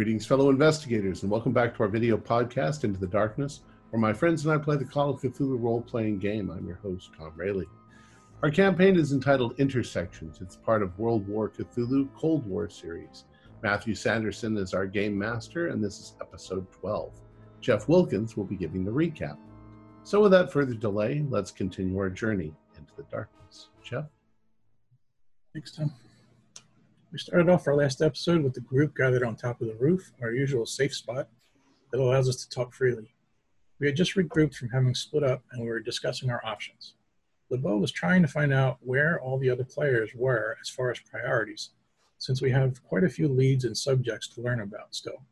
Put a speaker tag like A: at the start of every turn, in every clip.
A: Greetings, fellow investigators, and welcome back to our video podcast, Into the Darkness, where my friends and I play the Call of Cthulhu role playing game. I'm your host, Tom Rayleigh. Our campaign is entitled Intersections. It's part of World War Cthulhu Cold War series. Matthew Sanderson is our game master, and this is episode 12. Jeff Wilkins will be giving the recap. So, without further delay, let's continue our journey into the darkness. Jeff?
B: Thanks, Tom. We started off our last episode with the group gathered on top of the roof, our usual safe spot that allows us to talk freely. We had just regrouped from having split up and we were discussing our options. LeBeau was trying to find out where all the other players were as far as priorities, since we have quite a few leads and subjects to learn about still.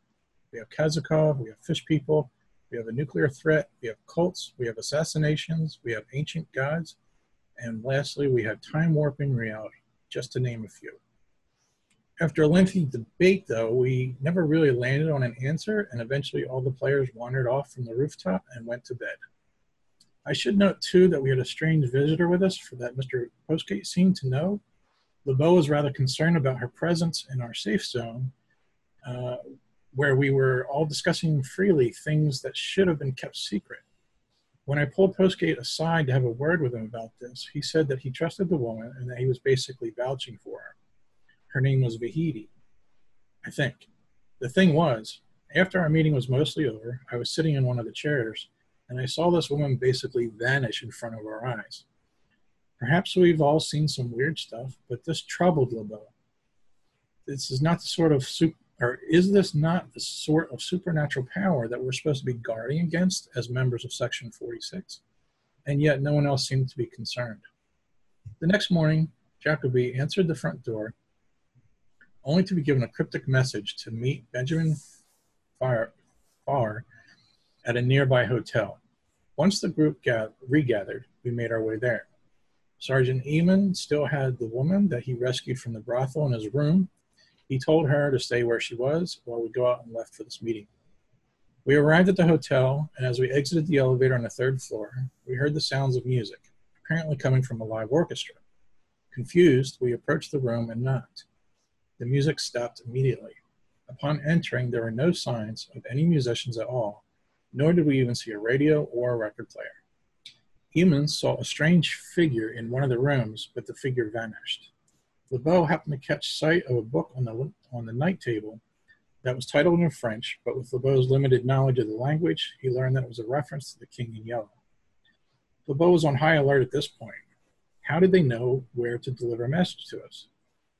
B: We have Kazakov, we have fish people, we have a nuclear threat, we have cults, we have assassinations, we have ancient gods, and lastly, we have time warping reality, just to name a few. After a lengthy debate, though, we never really landed on an answer, and eventually all the players wandered off from the rooftop and went to bed. I should note, too, that we had a strange visitor with us for that Mr. Postgate seemed to know. LeBeau was rather concerned about her presence in our safe zone, uh, where we were all discussing freely things that should have been kept secret. When I pulled Postgate aside to have a word with him about this, he said that he trusted the woman and that he was basically vouching for her. Her name was Vahidi, I think. The thing was, after our meeting was mostly over, I was sitting in one of the chairs, and I saw this woman basically vanish in front of our eyes. Perhaps we've all seen some weird stuff, but this troubled LeBeau. This is not the sort of super, or is this not the sort of supernatural power that we're supposed to be guarding against as members of Section 46? And yet no one else seemed to be concerned. The next morning, Jacoby answered the front door only to be given a cryptic message to meet Benjamin Farr, Farr at a nearby hotel. Once the group regathered, we made our way there. Sergeant Eamon still had the woman that he rescued from the brothel in his room. He told her to stay where she was while we go out and left for this meeting. We arrived at the hotel, and as we exited the elevator on the third floor, we heard the sounds of music, apparently coming from a live orchestra. Confused, we approached the room and knocked. The music stopped immediately. Upon entering, there were no signs of any musicians at all, nor did we even see a radio or a record player. Eamon saw a strange figure in one of the rooms, but the figure vanished. LeBeau happened to catch sight of a book on the, on the night table that was titled in French, but with LeBeau's limited knowledge of the language, he learned that it was a reference to the King in Yellow. LeBeau was on high alert at this point. How did they know where to deliver a message to us?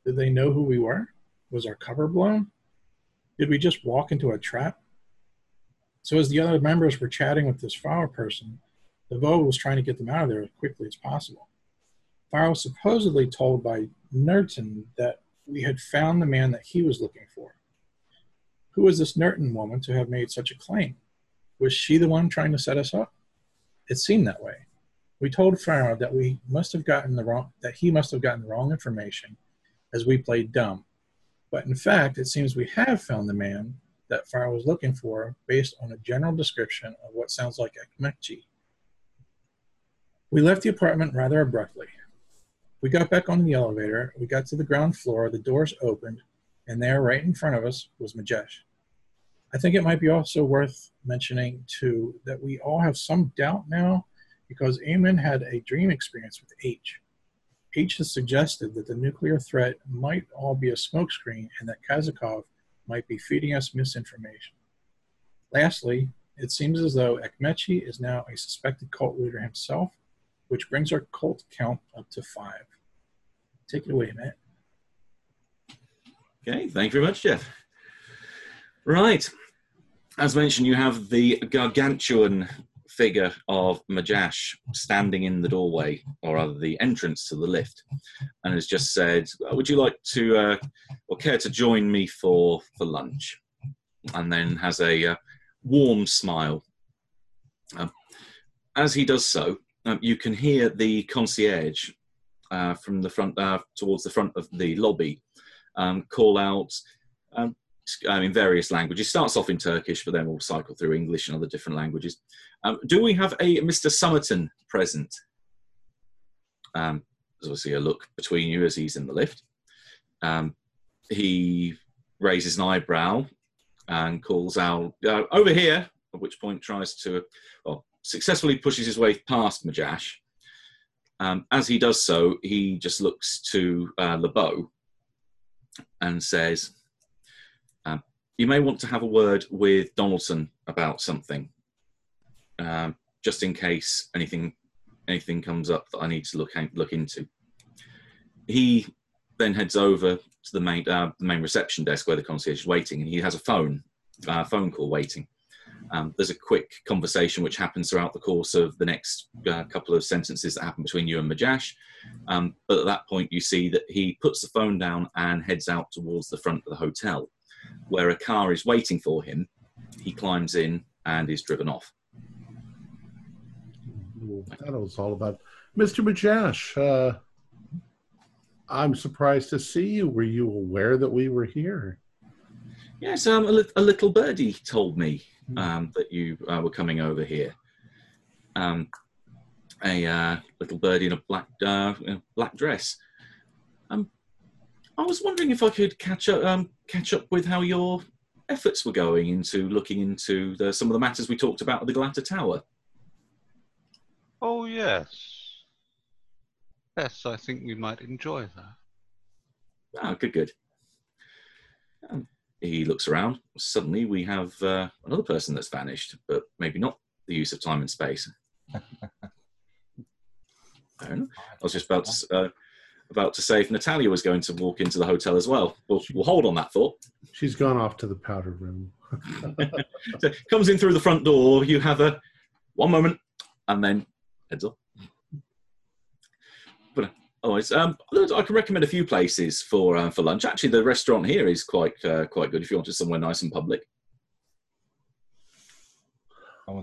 B: Did they know who we were? Was our cover blown? Did we just walk into a trap? So as the other members were chatting with this Farr person, LeBeau was trying to get them out of there as quickly as possible. Farr was supposedly told by Nerton that we had found the man that he was looking for. Who was this Nerton woman to have made such a claim? Was she the one trying to set us up? It seemed that way. We told Farr that we must have gotten the wrong that he must have gotten the wrong information as we played dumb. But in fact, it seems we have found the man that Farr was looking for based on a general description of what sounds like Ekmekci. We left the apartment rather abruptly. We got back on the elevator, we got to the ground floor, the doors opened, and there, right in front of us, was Majash. I think it might be also worth mentioning, too, that we all have some doubt now because Eamon had a dream experience with H. H has suggested that the nuclear threat might all be a smokescreen and that Kazakov might be feeding us misinformation. Lastly, it seems as though Ekmechi is now a suspected cult leader himself, which brings our cult count up to five. Take it away, Matt.
C: Okay, thank you very much, Jeff. Right. As mentioned, you have the gargantuan figure of Majash standing in the doorway, or rather the entrance to the lift, and has just said, "Would you like to, uh, or care to join me for for lunch?" And then has a uh, warm smile. Um, as he does so, um, you can hear the concierge uh, from the front uh, towards the front of the lobby um, call out. Um, in various languages. Starts off in Turkish, but then we'll cycle through English and other different languages. Um, do we have a Mr. Somerton present? Um, there's obviously a look between you as he's in the lift. Um, he raises an eyebrow and calls out uh, over here. At which point, tries to, well, successfully pushes his way past Majash. Um, as he does so, he just looks to uh, LeBeau and says, "You may want to have a word with Donaldson about something, um, just in case anything anything comes up that I need to look look into." He then heads over to the main uh, the main reception desk where the concierge is waiting, and he has a phone uh, phone call waiting. Um, there's a quick conversation which happens throughout the course of the next uh, couple of sentences that happen between you and Majash. Um, but at that point, you see that he puts the phone down and heads out towards the front of the hotel, where a car is waiting for him. He climbs in and is driven off.
A: That was all about Mr. Majash. Uh, I'm surprised to see you. Were you aware that we were here?
C: Yes, um, a, li- a little birdie told me um, that you uh, were coming over here. Um, a uh, little birdie in a black uh, black dress. Um, I was wondering if I could catch up um, catch up with how your efforts were going into looking into the, some of the matters we talked about at the Galata Tower.
D: Oh yes, yes. I think we might enjoy that.
C: Ah, good, good. Um, he looks around. Suddenly, we have uh, another person that's vanished, but maybe not the use of time and space. I don't know. I was just about to, uh, about to say if Natalia was going to walk into the hotel as well. We'll, we'll hold on that thought.
A: She's gone off to the powder room.
C: So comes in through the front door. You have a one moment, and then heads off. But uh, otherwise, um, I can recommend a few places for uh, for lunch. Actually, the restaurant here is quite uh, quite good if you wanted somewhere nice and public.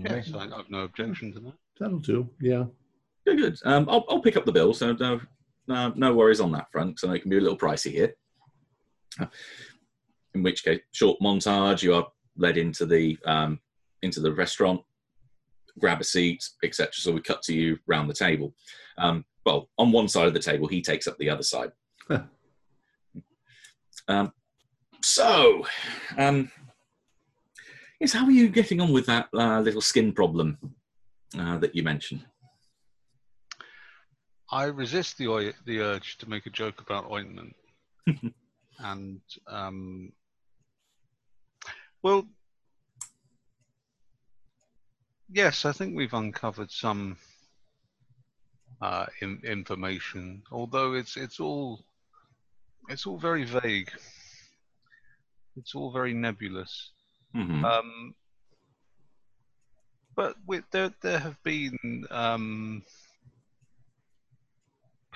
D: Yes, I've no objection to that.
A: That'll do. Yeah.
C: Good, good. Um, I'll, I'll pick up the bill, so no, no, no worries on that front. So it can be a little pricey here. In which case, short montage. You are led into the um, into the restaurant, grab a seat, etc. So we cut to you round the table. Um, well, on one side of the table, he takes up the other side.
A: Huh.
C: um, so, um, yes, how are you getting on with that uh, little skin problem uh, that you mentioned?
D: I resist the the urge to make a joke about ointment, and um, well, yes, I think we've uncovered some uh, in- information, although it's it's all it's all very vague. It's all very nebulous.
C: Mhm.
D: Um, but with, there, there have been, um,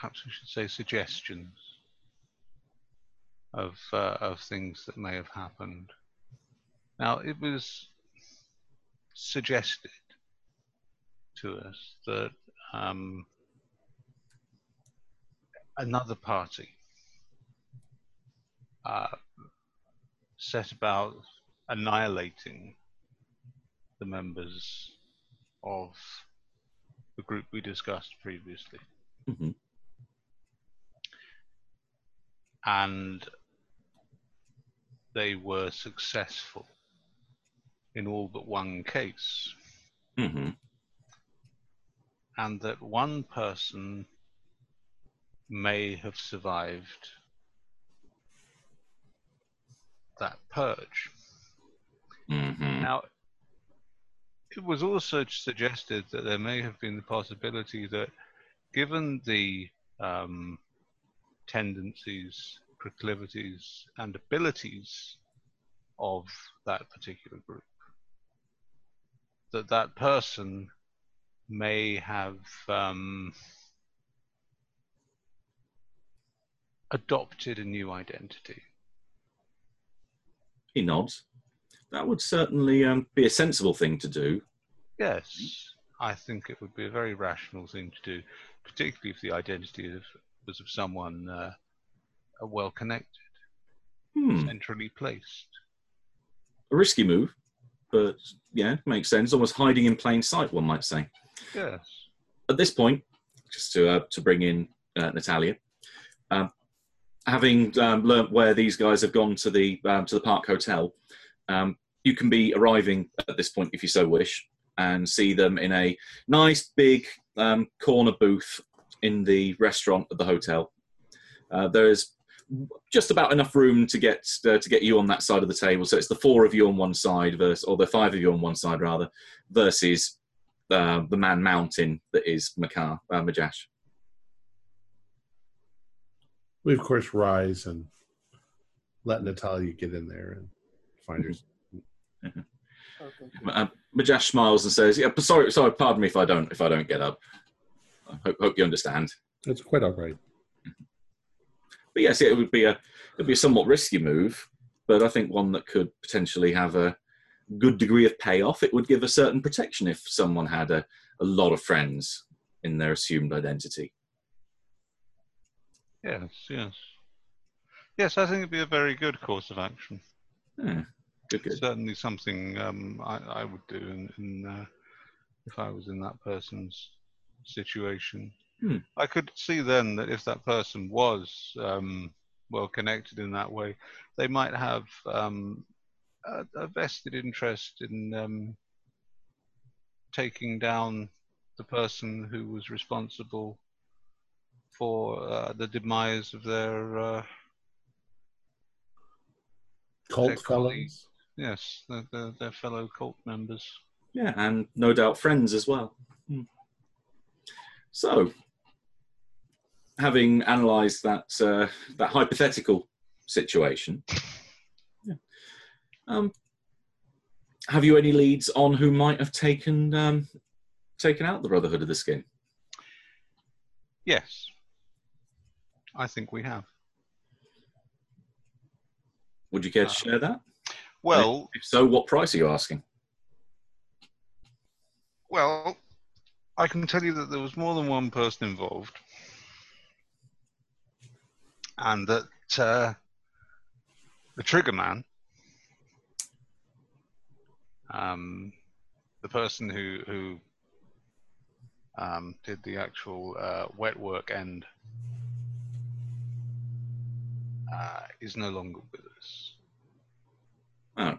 D: perhaps we should say, suggestions of uh, of things that may have happened. Now, it was suggested to us that um, another party uh, set about annihilating the members of the group we discussed previously.
C: Mhm.
D: And they were successful in all but one case.
C: Mhm.
D: And that one person may have survived that purge.
C: Mhm.
D: Now, it was also suggested that there may have been the possibility that, given the um, tendencies, proclivities, and abilities of that particular group, that that person may have um, adopted a new identity.
C: He nods. That would certainly um, be a sensible thing to do.
D: Yes, I think it would be a very rational thing to do, particularly if the identity of, was of someone uh, well connected,
C: Hmm.
D: centrally placed.
C: A risky move, but yeah, makes sense. Almost hiding in plain sight, one might say.
D: Yes.
C: At this point, just to uh, to bring in uh, Natalia, um, having um, learnt where these guys have gone to the um, to the Park Hotel, Um, you can be arriving at this point if you so wish, and see them in a nice big um, corner booth in the restaurant at the hotel. Uh, there is just about enough room to get uh, to get you on that side of the table. So it's the four of you on one side versus, or the five of you on one side rather, versus uh, the man mountain that is Makar uh, Majash.
A: We of course rise and let Natalia get in there and find her.
C: Uh, Majash smiles and says, "Yeah, sorry, sorry, pardon me if I don't if I don't get up. I hope, hope you understand."
A: It's quite all right.
C: But yes, it would be a it'd be a somewhat risky move, but I think one that could potentially have a good degree of payoff. It would give a certain protection if someone had a, a lot of friends in their assumed identity.
D: Yes, yes. Yes, I think it'd be a very good course of action.
C: Yeah, good, good.
D: Certainly something um, I, I would do in, in uh, if I was in that person's situation.
C: Hmm.
D: I could see then that if that person was um, well connected in that way, they might have um, a, a, vested interest in um, taking down the person who was responsible for uh, the demise of their uh,
A: Cult
D: colleagues.
A: fellows.
D: Yes, their, their, their fellow cult members.
C: Yeah, and no doubt friends as well. Hmm. So, having analysed that uh, that hypothetical situation, yeah. um, have you any leads on who might have taken um, taken out the Brotherhood of the Skin?
D: Yes, I think we have.
C: Would you care to
D: Uh,
C: share that?
D: Well,
C: If so, what price are you asking?
D: well, I can tell you that there was more than one person involved, and that uh, the trigger man, um, the person who who um, did the actual uh, wet work end, uh, is no longer with us.
C: Oh.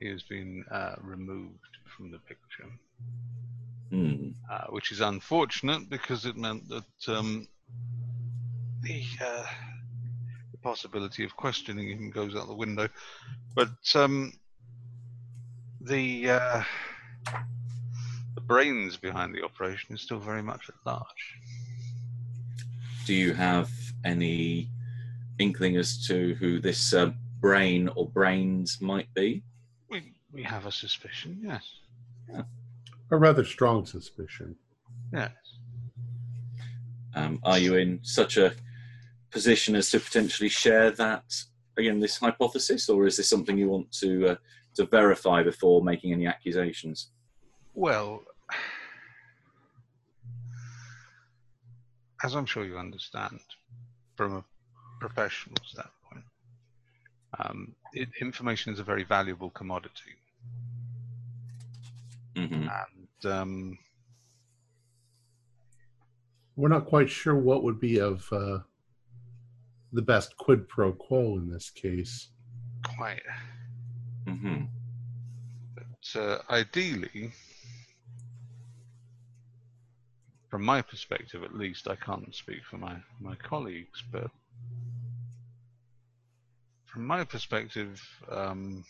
D: He has been uh, removed from the picture
C: Hmm.
D: uh, which is unfortunate because it meant that um, the, uh, the possibility of questioning him goes out the window. But um, the uh, the brains behind the operation is still very much at large.
C: Do you have any inkling as to who this uh, brain or brains might be?
D: We we have a suspicion, yes,
A: A rather strong suspicion.
D: yes.
C: Um, are you in such a position as to potentially share that again, this hypothesis, or is this something you want to uh, to verify before making any accusations?
D: Well, as I'm sure you understand, from a professional standpoint, um, it, information is a very valuable commodity,
C: hmm
D: and um,
A: We're not quite sure what would be of uh, the best quid pro quo in this case.
D: quite.
C: Mm-hmm.
D: But uh, ideally, from my perspective at least, I can't speak for my, my colleagues, but from my perspective, um,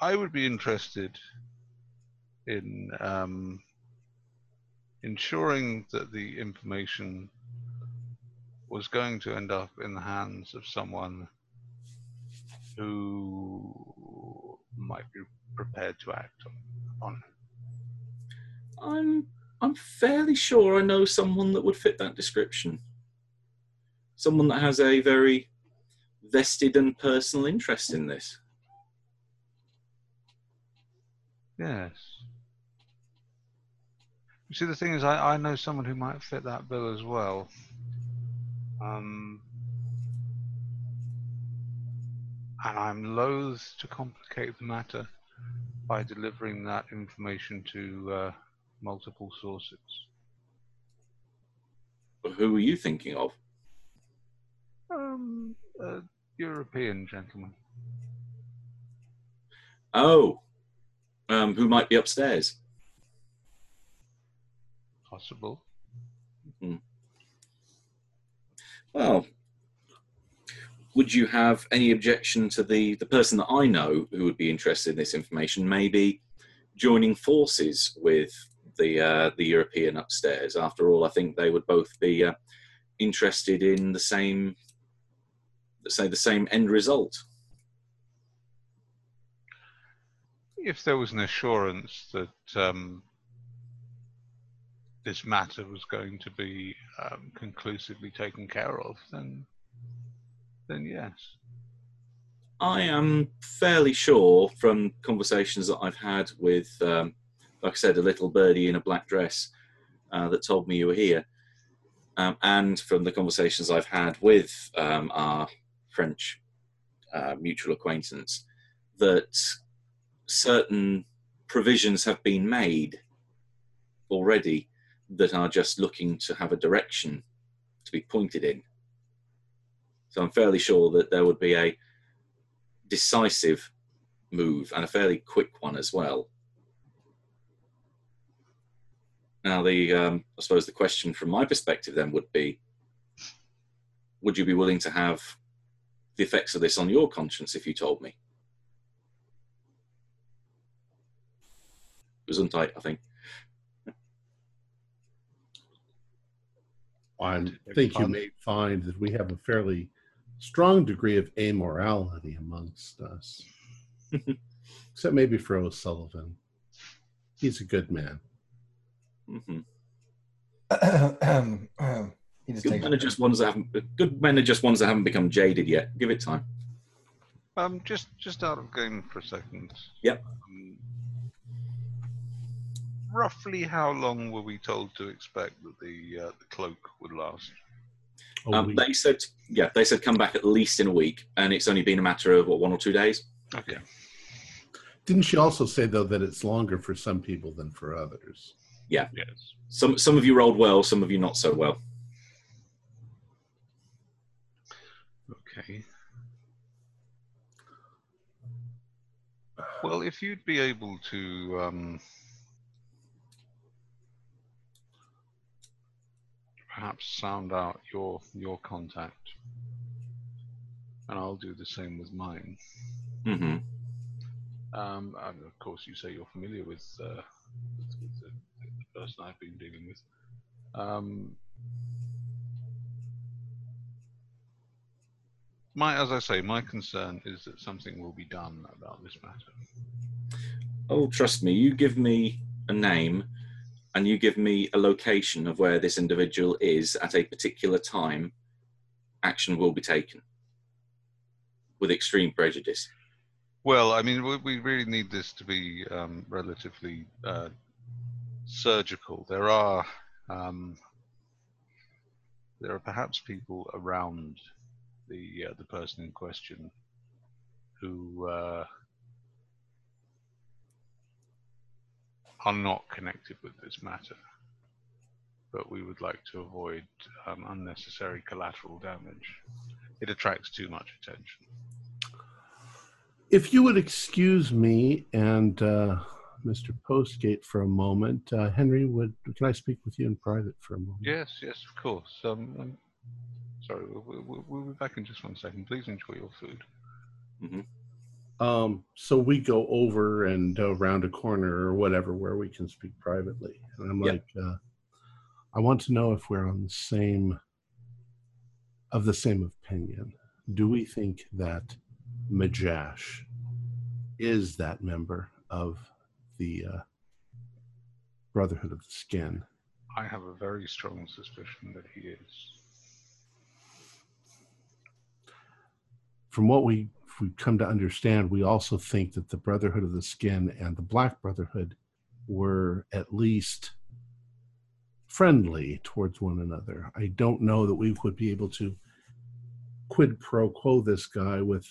D: I would be interested in um, ensuring that the information was going to end up in the hands of someone who might be prepared to act on.
C: I'm I'm fairly sure I know someone that would fit that description. Someone that has a very vested and personal interest in this.
D: Yes. You see, the thing is, I, I know someone who might fit that bill as well. Um, and I'm loath to complicate the matter by delivering that information to uh, multiple sources.
C: But who are you thinking of?
D: Um, a European gentleman.
C: Oh, um, who might be upstairs?
D: Possible.
C: Well, would you have any objection to the the person that I know who would be interested in this information, maybe joining forces with the uh, the European upstairs? After all, I think they would both be uh, interested in the same, let's say, the same end result.
D: If there was an assurance that um, this matter was going to be um, conclusively taken care of, then then yes.
C: I am fairly sure from conversations that I've had with, um, like I said, a little birdie in a black dress uh, that told me you were here, um, and from the conversations I've had with um, our French uh, mutual acquaintance, that certain provisions have been made already that are just looking to have a direction to be pointed in. So I'm fairly sure that there would be a decisive move and a fairly quick one as well. Now, the um, I suppose the question from my perspective then would be: Would you be willing to have the effects of this on your conscience if you told me? It was untight, I think.
A: I think you may find that we have a fairly strong degree of amorality amongst us. Except maybe for O'Sullivan. He's a good man.
C: hmm
E: um, just
C: Good men are just ones that haven't. Good men are just ones that haven't become jaded yet. Give it time.
D: Um, just just out of game for a second.
C: Yep.
D: Um, roughly how long were we told to expect that the uh, the cloak would last?
C: Um, they said, yeah, they said come back at least in a week, and it's only been a matter of what one or two days.
D: Okay.
A: Didn't she also say, though, that it's longer for some people than for others? Yeah.
D: Yes.
C: Some some of you rolled well, some of you not so well.
D: Okay. Well, if you'd be able to um, perhaps sound out your your contact, and I'll do the same with mine.
C: hmm
D: Um, and of course, you say you're familiar with, uh, with, with the, the person I've been dealing with. Um, my, as I say, my concern is that something will be done about this matter.
C: Oh, trust me, you give me a name, and you give me a location of where this individual is at a particular time. Action will be taken with extreme prejudice.
D: Well, I mean, we, really need this to be um, relatively uh, surgical. There are um, there are perhaps people around the uh, the person in question who uh, are not connected with this matter, but we would like to avoid um, unnecessary collateral damage. It attracts too much attention.
A: If you would excuse me and uh, Mr. Postgate for a moment, uh, Henry, would can I speak with you in private for a moment?
D: Yes, yes, of course. Um, um, sorry, we'll, we'll, we'll be back in just one second. Please enjoy your food.
A: Um, so we go over and uh, around a corner or whatever where we can speak privately. And I'm
C: Yep.
A: like, uh, I want to know if we're on the same of the same opinion. Do we think that Majash is that member of the uh, Brotherhood of the Skin?
D: I have a very strong suspicion that he is.
A: From what we we come to understand, we also think that the Brotherhood of the Skin and the Black Brotherhood were at least friendly towards one another. I don't know that we would be able to quid pro quo this guy with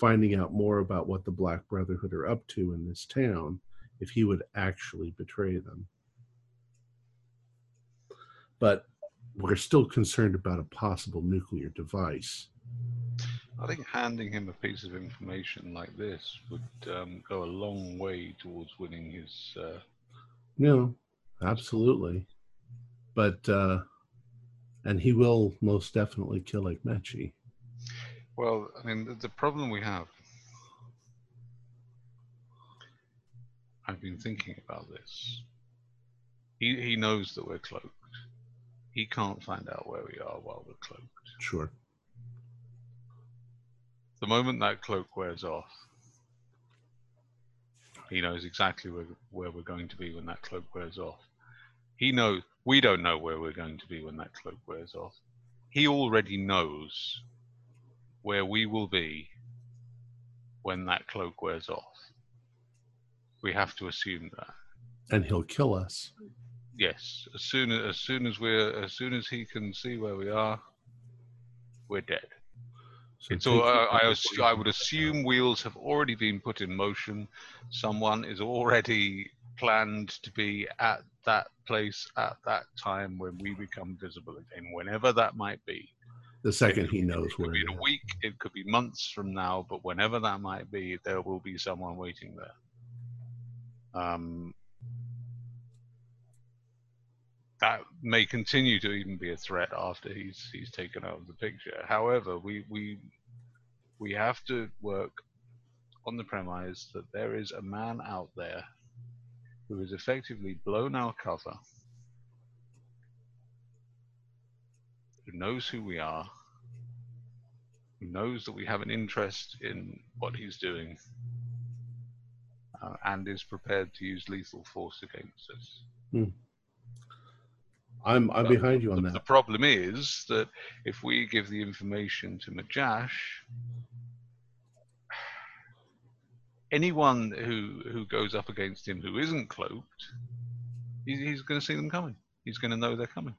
A: finding out more about what the Black Brotherhood are up to in this town if he would actually betray them. But we're still concerned about a possible nuclear device.
D: I think handing him a piece of information like this would um, go a long way towards winning his. Uh...
A: No, absolutely. But uh, and he will most definitely kill Ekmechi.
D: Well, I mean, the, the problem we have. I've been thinking about this. He he knows that we're cloaked. He can't find out where we are while we're cloaked.
A: Sure.
D: The moment that cloak wears off, he knows exactly where, where we're going to be when that cloak wears off. He knows we don't know where we're going to be when that cloak wears off. He already knows where we will be when that cloak wears off. We have to assume that.
A: And he'll kill us.
D: Yes, as soon as, as soon as we're as soon as he can see where we are, we're dead.
A: So
D: all,
A: take-
D: I, I, would assume wheels have already been put in motion. Someone is already planned to be at that place at that time when we become visible again, whenever that might be.
A: the second he knows where.
D: It could be in a week, it could be months from now, but whenever that might be, there will be someone waiting there. Um, that may continue to even be a threat after he's he's taken out of the picture. However, we we we have to work on the premise that there is a man out there who has effectively blown our cover, who knows who we are, who knows that we have an interest in what he's doing, uh, and is prepared to use lethal force against us.
A: I'm I'm behind you on
D: The, the problem is that if we give the information to Majash, anyone who who goes up against him who isn't cloaked, he's, he's going to see them coming. He's going to know they're coming.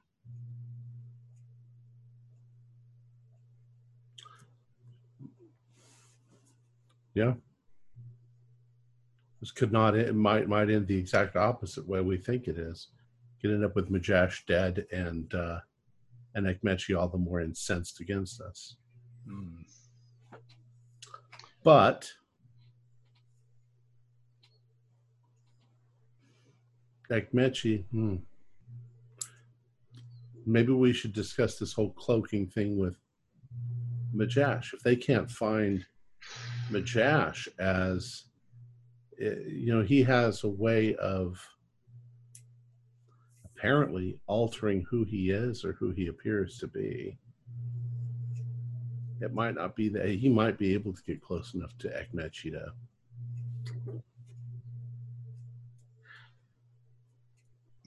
A: Yeah. This could not it might might end the exact opposite way we think it is. Could end up with Majash dead and uh and Ekmechi all the more incensed against us.
D: Hmm.
A: But Ekmechi, hmm. Maybe we should discuss this whole cloaking thing with Majash. If they can't find Majash as eh, you know, he has a way of apparently altering who he is or who he appears to be. It might not be that he might be able to get close enough to Ekmechi to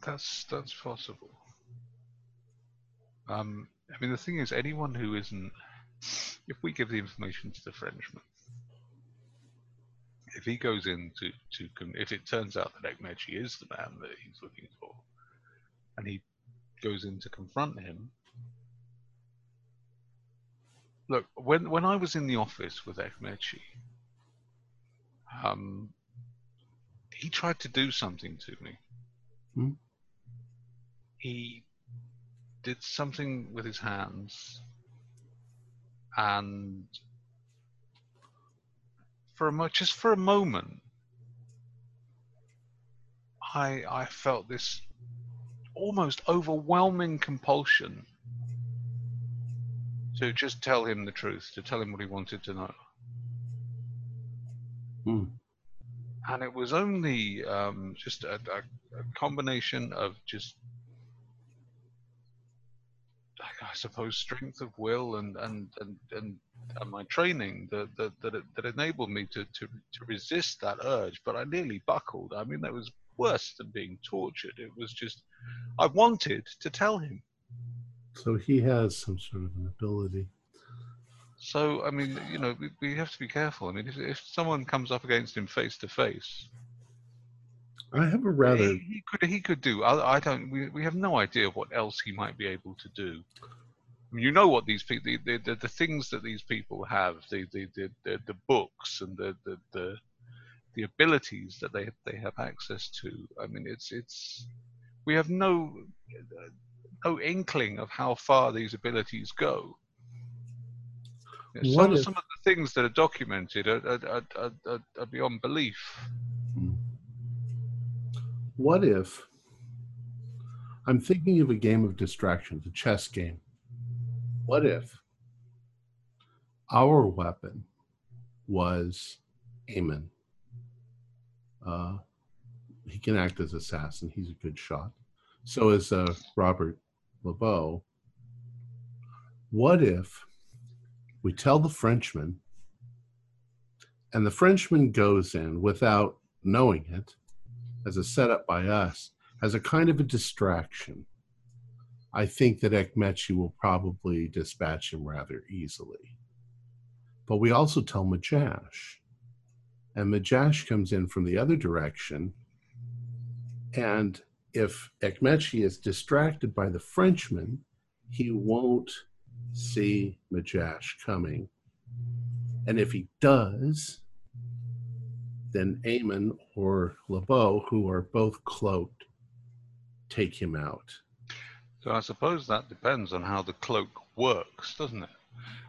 D: That's that's possible. Um, I mean, the thing is, anyone who isn't, if we give the information to the Frenchman, if he goes in to to, if it turns out that Ekmechi is the man that he's looking for, and he goes in to confront him. Look, when when I was in the office with Ekmechi, um, he tried to do something to me.
A: Hmm?
D: He did something with his hands, and for a mo- just for a moment, I I felt this almost overwhelming compulsion to just tell him the truth, to tell him what he wanted to know.
A: Hmm.
D: And it was only um, just a, a, a combination of just, I I suppose, strength of will and and and, and, and my training that that that, it, that enabled me to, to to resist that urge. But I nearly buckled. I mean, that was worse than being tortured. It was just, I wanted to tell him.
A: So he has some sort of an ability.
D: So I mean, you know, we, we have to be careful. I mean, if, if someone comes up against him face to face,
A: I have a rather
D: he, he could he could do. I, I don't. We, we have no idea what else he might be able to do. I mean, you know what these people, the, the, the, the things that these people have, the the, the, the, the books and the, the the the abilities that they they have access to. I mean, it's it's we have no no inkling of how far these abilities go.
A: What
D: some,
A: if-
D: some of the things that are documented are, are, are, are, beyond belief. Hmm.
A: What if I'm thinking of a game of distractions, a chess game? What if our weapon was Eamon? Uh, he can act as assassin. He's a good shot. So is uh, Robert LeBeau. What if we tell the Frenchman, and the Frenchman goes in without knowing it, as a setup by us, as a kind of a distraction? I think that Ekmechi will probably dispatch him rather easily. But we also tell Majash, and Majash comes in from the other direction. And if Ekmechi is distracted by the Frenchman, he won't see Majash coming. And if he does, then Eamon or LeBeau, who are both cloaked, take him out.
D: So I suppose that depends on how the cloak works, doesn't it?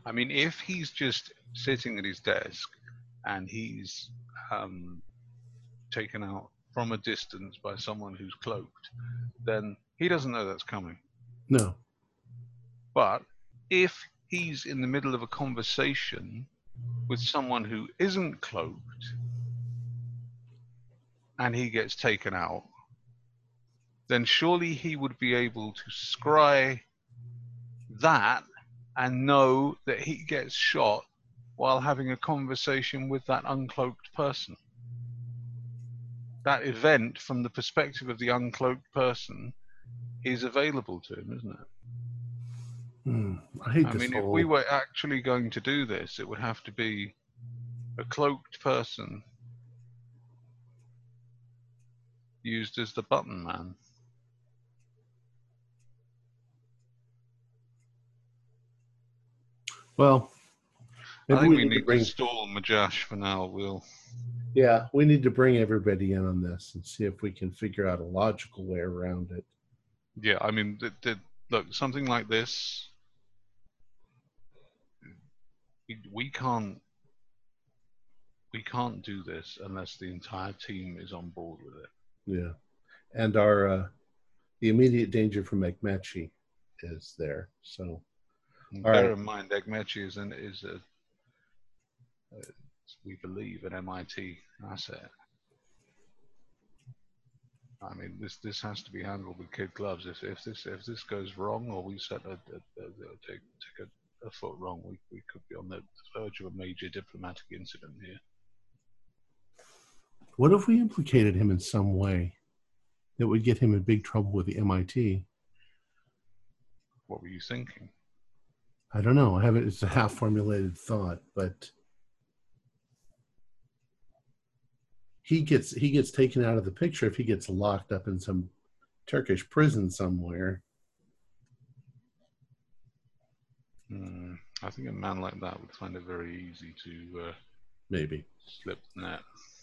D: I mean, if he's just sitting at his desk and he's um, taken out from a distance by someone who's cloaked, then he doesn't know that's coming.
A: No.
D: But if he's in the middle of a conversation with someone who isn't cloaked and he gets taken out, then surely he would be able to scry that and know that he gets shot while having a conversation with that uncloaked person. That event, from the perspective of the uncloaked person, is available to him, isn't it?
A: Hmm. I hate
D: I
A: this
D: mean,
A: whole.
D: if we were actually going to do this, it would have to be a cloaked person used as the button man.
A: well,
D: I think
A: we
D: we
A: need to
D: need
A: bring.
D: to stall Majash for now. We'll.
A: Yeah, we need to bring everybody in on this and see if we can figure out a logical way around it.
D: Yeah, I mean, the, the, look, something like this, we, we can't. We can't do this unless the entire team is on board with it.
A: Yeah, and our uh, the immediate danger from Ekmechi is there. So All
D: bear
A: right.
D: in mind, Ekmechi is, an, is a, we believe, an MIT asset. I mean, this this has to be handled with kid gloves. If if this if this goes wrong, or we set a, a, a, a take take a, a foot wrong, we, we could be on the verge of a major diplomatic incident here.
A: what if we implicated him in some way that would get him in big trouble with the MIT?
D: What were you thinking?
A: I don't know. I haven't. It's a half formulated thought, but he gets he gets taken out of the picture if he gets locked up in some Turkish prison somewhere.
D: Hmm, I think a man like that would find it very easy to uh,
A: Maybe.
D: slip the net.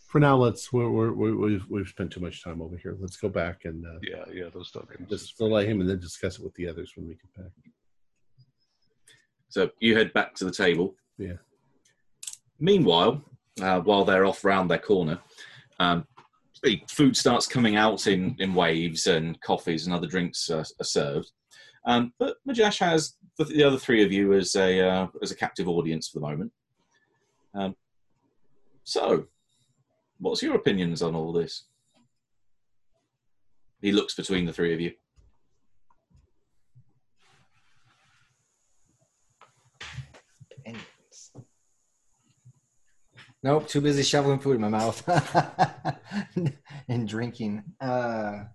A: For now, let's we're, we're, we're, we've we've spent too much time over here. Let's go back and uh,
D: Yeah, yeah, those documents.
A: just delay him and then discuss it with the others when we get back.
C: So you head back to the table.
A: Yeah.
C: Meanwhile, uh, while they're off round their corner, um, food starts coming out in, in waves and coffees and other drinks uh, are served. Um, but Majash has the, the other three of you as a uh, as a captive audience for the moment. Um, so, what's your opinions on all this? He looks between the three of you.
E: Nope, too busy shoveling food in my mouth and drinking. Uh,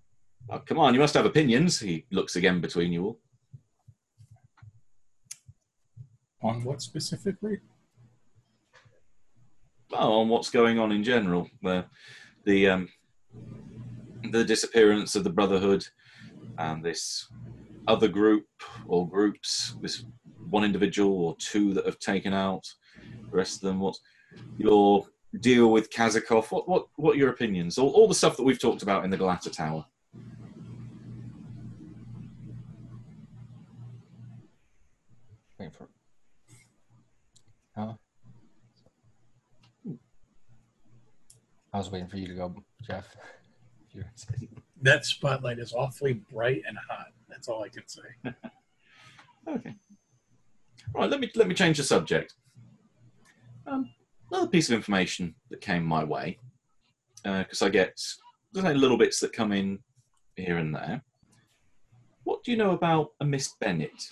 C: Oh, come on, you must have opinions. He looks again between you all.
B: On what specifically?
C: oh, on what's going on in general. The the um, the disappearance of the Brotherhood and this other group or groups, this one individual or two that have taken out the rest of them. What's your deal with Kazakov? What what what are your opinions? All, all the stuff that we've talked about in the Galata Tower.
E: wait for Huh? I was waiting for you to go, Jeff.
B: That spotlight is awfully bright and hot. That's all I can say.
C: Okay. Right, let me let me change the subject. Um, another piece of information that came my way, because I get there's only little bits that come in here and there. What do you know about a Miss Bennett?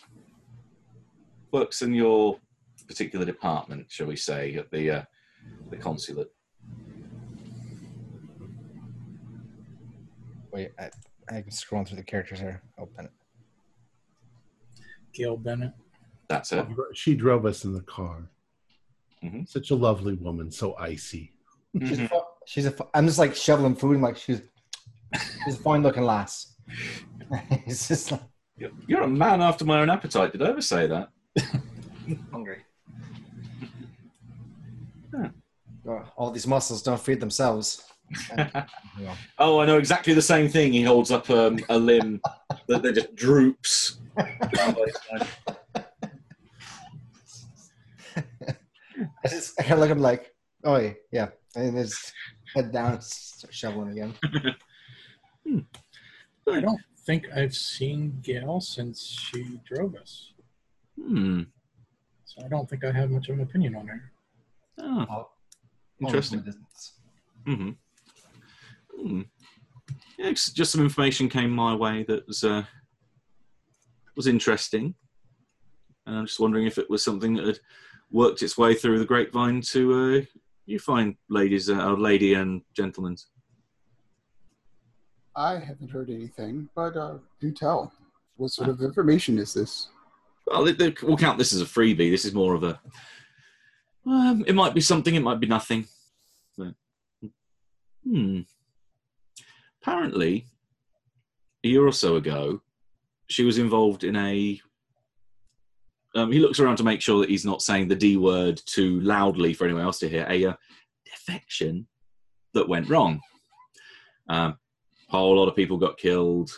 C: Works in your particular department, shall we say, at the uh, the consulate.
E: Wait, I, I'm scrolling through the characters here. Open it.
B: Gail Bennett.
C: That's it.
A: She drove us in the car.
C: Mhm.
A: Such a lovely woman, so icy.
E: She's, a, fu- she's a. fu- I'm just like shoveling food. and like she's. She's a fine looking lass. it's just like
C: You're- You're a man after my own appetite. Did I ever say that?
E: hungry.
C: Huh.
E: Oh, All these muscles don't feed themselves. And, you know,
C: Oh, I know exactly the same thing. He holds up um, a limb that, that just droops.
E: I just I kind of look at him like, oh yeah, yeah, and just head down, start shoveling again.
B: I don't think I've seen Gail since she drove us.
C: Hmm.
B: So I don't think I have much of an opinion on her.
C: Oh,
E: Oh,
C: Interesting.
E: oh, distance.
C: hmm Hmm. Yeah, just some information came my way that was uh, was interesting, and I'm just wondering if it was something that had worked its way through the grapevine to uh, you fine ladies, uh, lady and gentlemen.
F: I haven't heard anything, but uh, do tell. What sort of information is this?
C: Well, they, they, we'll count this as a freebie. This is more of a. Um, it might be something. It might be nothing. Hmm. Apparently, a year or so ago, she was involved in a. Um, he looks around to make sure that he's not saying the D word too loudly for anyone else to hear. A uh, defection that went wrong. Um, whole lot of people got killed.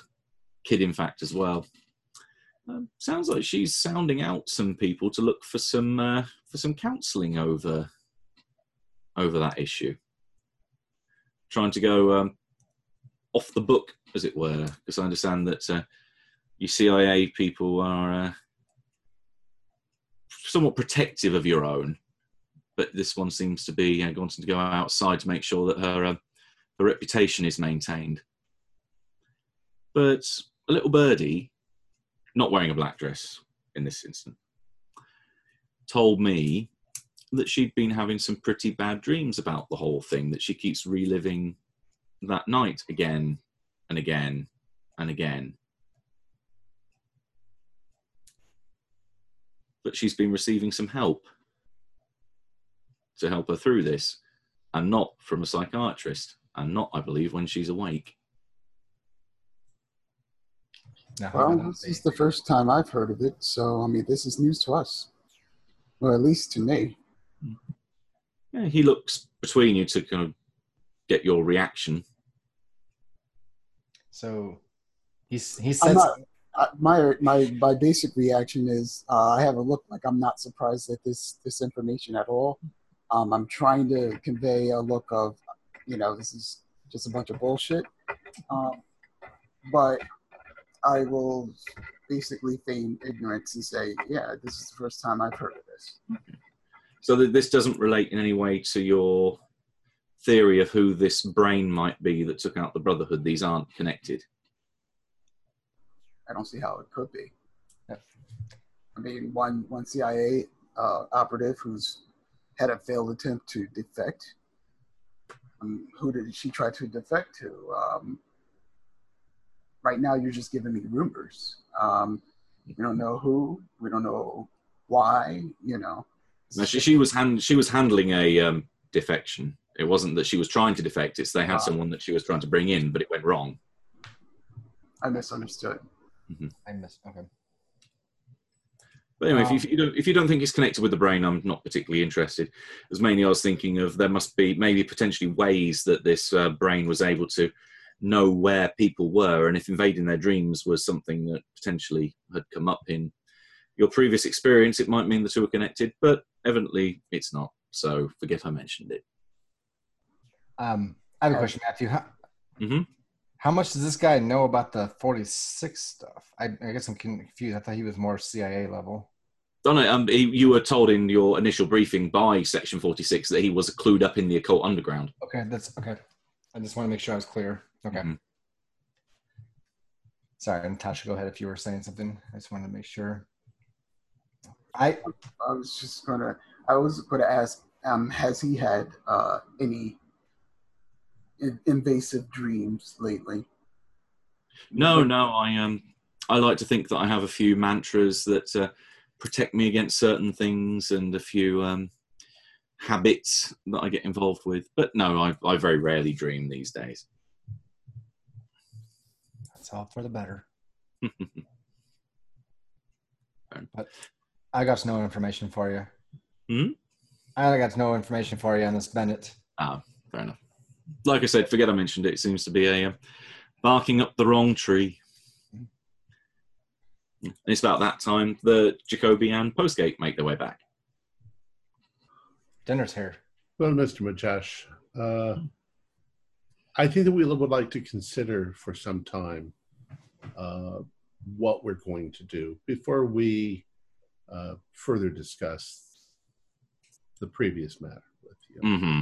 C: Kid, in fact, as well. Um, sounds like she's sounding out some people to look for some uh, for some counselling over over that issue. Trying to go um, off the book, as it were, because I understand that uh, you CIA people are uh, somewhat protective of your own, but this one seems to be uh, wanting to go outside to make sure that her uh, her reputation is maintained. But a little birdie not wearing a black dress in this instance, told me that she'd been having some pretty bad dreams about the whole thing, that she keeps reliving that night again and again and again. But she's been receiving some help to help her through this, and not from a psychiatrist, and not, I believe, when she's awake.
E: Now,
F: Well, this
E: be?
F: is the first time I've heard of it, so I mean, this is news to us, or at least to me.
C: Yeah, he looks between you to kind of get your reaction.
E: So he's he
F: I'm
E: says
F: not. I, my my my basic reaction is uh, I have a look like I'm not surprised at this this information at all. Um, I'm trying to convey a look of, you know, this is just a bunch of bullshit. Um, but I will basically feign ignorance and say, yeah, this is the first time I've heard of this.
C: So that this doesn't relate in any way to your theory of who this brain might be that took out the Brotherhood. These aren't connected.
F: I don't see how it could be.
E: Yep.
F: I mean, one one CIA uh, operative who's had a failed attempt to defect. Um, who did she try to defect to? Um, right now, you're just giving me rumors. Um, we don't know who. We don't know why. You know.
C: No, she, she was hand, she was handling a um, defection. It wasn't that she was trying to defect. It's they had
F: Ah.
C: someone that she was trying to bring in, but it went wrong.
F: I misunderstood.
E: I miss okay.
C: But anyway, if, you,
F: Um,
C: if you don't if you don't think it's connected with the brain, I'm not particularly interested. As mainly I was thinking of there must be maybe potentially ways that this uh, brain was able to know where people were, and if invading their dreams was something that potentially had come up in your previous experience, it might mean the two are connected, but evidently it's not. So forget I mentioned it.
E: Um, I have a question, Matthew. How,
C: Mhm.
E: How much does this guy know about the 46 stuff? I, I guess I'm confused. I thought he was more CIA level.
C: Don't know. Um, he, you were told in your initial briefing by Section 46 that he was clued up in the occult underground.
E: Okay, that's okay. I just want to make sure I was clear. Okay.
C: Mhm.
E: Sorry, Natasha, go ahead if you were saying something. I just wanted to make sure. I
F: I was just gonna. I was gonna ask. Um, has he had uh, any in- invasive dreams lately?
C: No, no. I um, I like to think that I have a few mantras that uh, protect me against certain things and a few um, habits that I get involved with. But no, I, I very rarely dream these days.
E: that's all for the better. But I got no information for you.
C: Hmm?
E: I got no information for you on this Bennett.
C: Ah, fair enough. Like I said, forget I mentioned it. It seems to be a uh, barking up the wrong tree. And it's about that time that Jacoby and Postgate make their way back.
E: Dinner's here.
A: Well, Mr. Majash, uh, I think that we would like to consider for some time uh, what we're going to do before we uh, further discuss the previous matter with you.
C: Mm-hmm.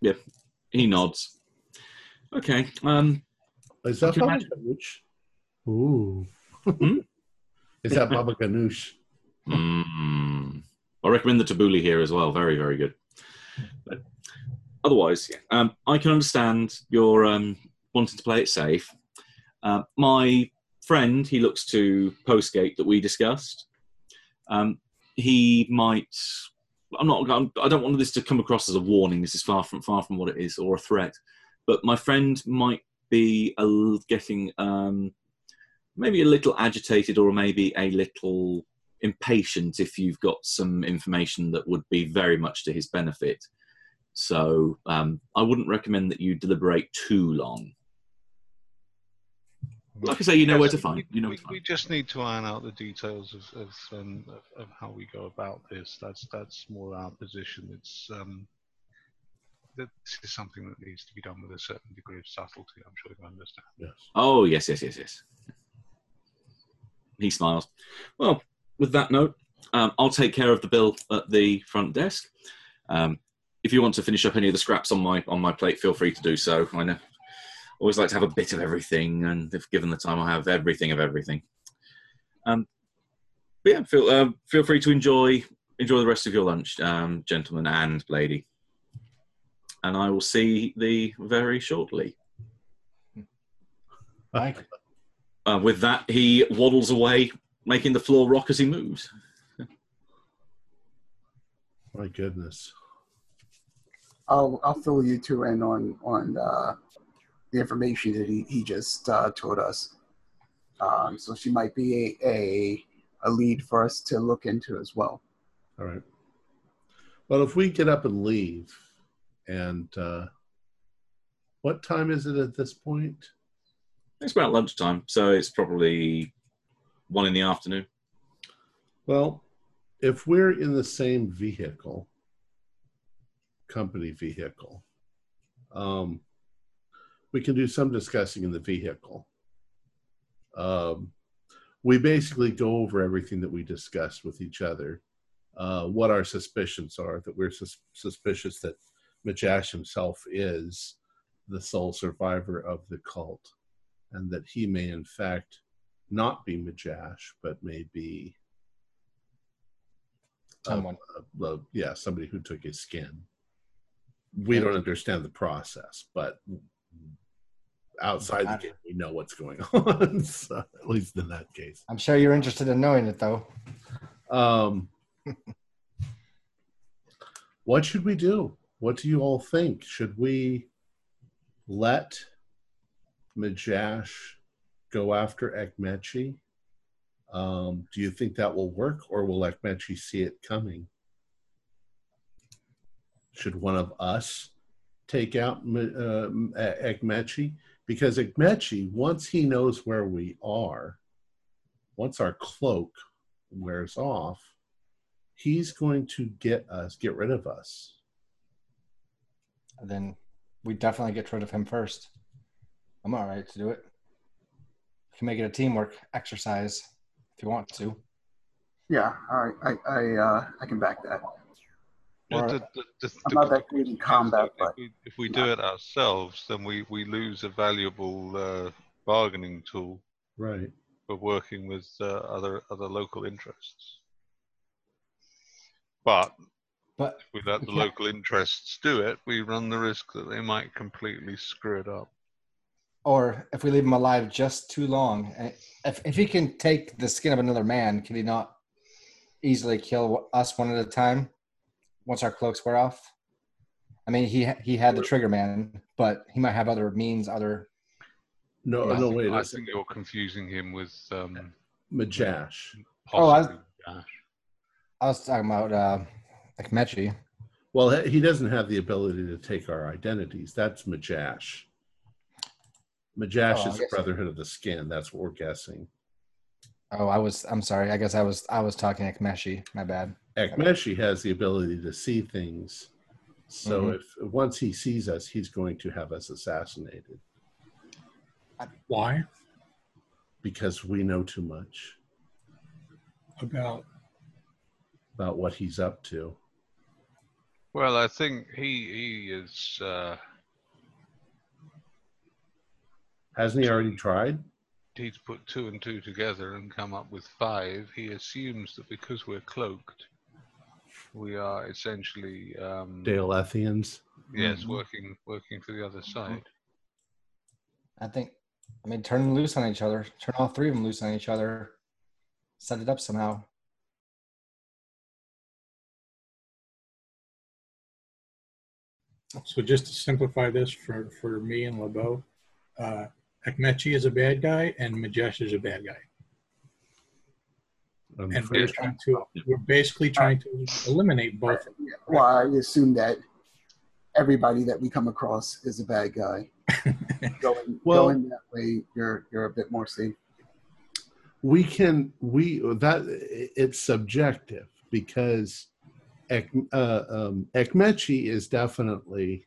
C: Yep. He nods. Okay. Um,
A: Is that Baba
C: imagine-
A: Ganoush? Ooh.
C: Hmm?
A: Is that Baba Ganoush?
C: mm, I recommend the tabbouleh here as well. Very, very good. But otherwise, yeah, um, I can understand your um, wanting to play it safe. Uh, my friend, he looks to Postgate that we discussed. Um, he might. I'm not. I'm, I don't want this to come across as a warning. This is far from far from what it is, or a threat. But my friend might be a, getting um, maybe a little agitated, or maybe a little impatient if you've got some information that would be very much to his benefit. So um, I wouldn't recommend that you deliberate too long. Like I say, you know where to find.
D: We,
C: You know
D: we,
C: where to
D: we just need to iron out the details of of, um, of of how we go about this. That's that's more our position. It's um, that this is something that needs to be done with a certain degree of subtlety. I'm sure you understand.
A: Yes.
C: Oh yes, yes, yes, yes. He smiles. Well, with that note, um, I'll take care of the bill at the front desk. Um, if you want to finish up any of the scraps on my on my plate, feel free to do so. I know. Always like to have a bit of everything, and if given the time, I have everything of everything. Um, but yeah, feel uh, feel free to enjoy enjoy the rest of your lunch, um, gentlemen and lady. And I will see thee very shortly.
E: Mike,
C: Uh, with that, he waddles away, making the floor rock as he moves.
A: My goodness.
F: I'll I'll fill you two in on on uh, the information that he he just uh, told us. Um, so she might be a, a a lead for us to look into as well.
A: All right. Well, if we get up and leave, and uh, what time is it at this point?
C: It's about lunchtime, so it's probably one in the afternoon.
A: Well, if we're in the same vehicle, company vehicle, um, we can do some discussing in the vehicle. Um, we basically go over everything that we discussed with each other, uh, what our suspicions are, that we're sus- suspicious that Majash himself is the sole survivor of the cult, and that he may, in fact, not be Majash, but may be uh,
E: someone.
A: uh, uh, yeah, somebody who took his skin. We don't understand the process, but outside the game, we know what's going on. so, at least in that case.
E: I'm sure you're interested in knowing it, though.
A: Um, what should we do? What do you all think? Should we let Majash go after Ekmechi? Um, do you think that will work, or will Ekmechi see it coming? Should one of us take out uh, Ekmechi? Because Ekmechi, once he knows where we are, once our cloak wears off, he's going to get us, get rid of us.
E: then we definitely get rid of him first. I'm all right to do it. We can make it a teamwork exercise if you want to.
F: Yeah, all right. I I uh, I can back that.
D: Yeah,
E: Or-
D: the- the- the-
F: I'm
D: the
F: not that great in combat,
D: if
F: but
D: we, if we do it ourselves, then we, we lose a valuable uh, bargaining tool
A: Right.
D: for working with uh, other other local interests. But
E: But
D: if we let the
E: Yeah.
D: local interests do it, we run the risk that they might completely screw it up.
E: or if we leave him alive just too long, eh, if if he can take the skin of another man, can he not easily kill us one at a time once our cloaks wear off? I mean, he he had the trigger man, but he might have other means, other.
A: No,
E: Yeah,
D: I
A: no,
D: think,
A: wait.
D: I
A: a
D: think
A: second.
D: you're confusing him with um,
A: Majash.
E: Oh, I-
D: possibly Ash.
E: I was talking about uh, Ekmechi.
A: Well, he he doesn't have the ability to take our identities. That's Majash. Majash
E: Oh,
A: is the
E: guess-
A: Brotherhood of the Skin. That's what we're guessing.
E: Oh, I was. I'm sorry. I guess I was. I was talking Ekmechi. My bad.
A: Ekmechi has the ability to see things. So
E: Mhm.
A: if once he sees us, he's going to have us assassinated
B: Why?
A: because we know too much
B: About
A: about what he's up to.
D: Well, I think he he is. Uh,
A: Hasn't he already tried?
D: he's put two and two together and come up with five. He assumes that because we're cloaked, we are essentially um,
A: Daelethians.
D: yes
E: Mhm.
D: working working for the other side.
E: I think. I mean, turn them loose on each other. Turn all three of them loose on each other. Set it up somehow.
B: so just to simplify this for for me and LeBeau, uh, Ekmechi is a bad guy and Majash is a bad guy,
A: I'm
B: and we're trying to we're basically trying to eliminate both. of them.
F: well, I assume that everybody that we come across is a bad guy. Going
A: Well-
F: going that way, you're you're a bit more safe.
A: we can we that it's subjective because Ek, uh, um, Ekmechi is definitely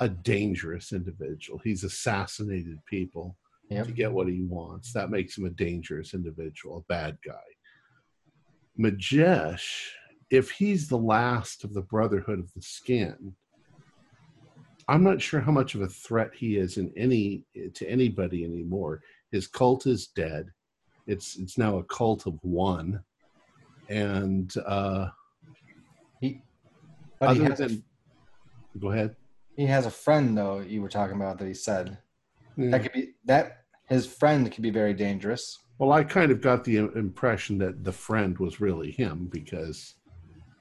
A: a dangerous individual. He's assassinated people
E: Yep.
A: to get what he wants. That makes him a dangerous individual, a bad guy. Majash, if he's the last of the Brotherhood of the Skin, I'm not sure how much of a threat he is in any to anybody anymore. His cult is dead. It's it's now a cult of one, and uh,
E: He, but he
A: other
E: has, a,
A: go ahead.
E: he has a friend though. You were talking about that he said
A: Yeah.
E: that could be that his friend could be very dangerous.
A: Well, I kind of got the impression that the friend was really him because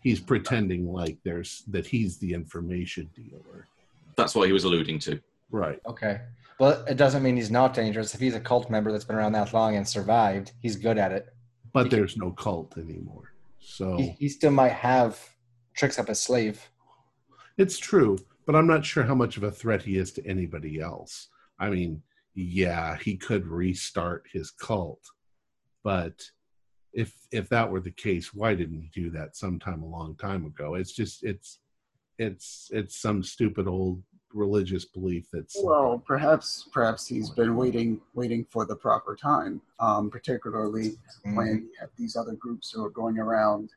A: he's pretending like there's that he's the information dealer.
C: That's what he was alluding to.
A: Right.
E: Okay, but it doesn't mean he's not dangerous. If he's a cult member that's been around that long and survived, he's good at it.
A: But
E: He can-
A: there's no cult anymore. So
E: He, he still might have tricks up his sleeve.
A: it's true, but I'm not sure how much of a threat he is to anybody else. I mean, yeah, he could restart his cult, but if if that were the case, why didn't he do that sometime a long time ago? It's just it's it's it's some stupid old religious belief that's
F: Well, perhaps perhaps he's been waiting waiting for the proper time, um, particularly
E: Mm-hmm.
F: when you have these other groups who are going around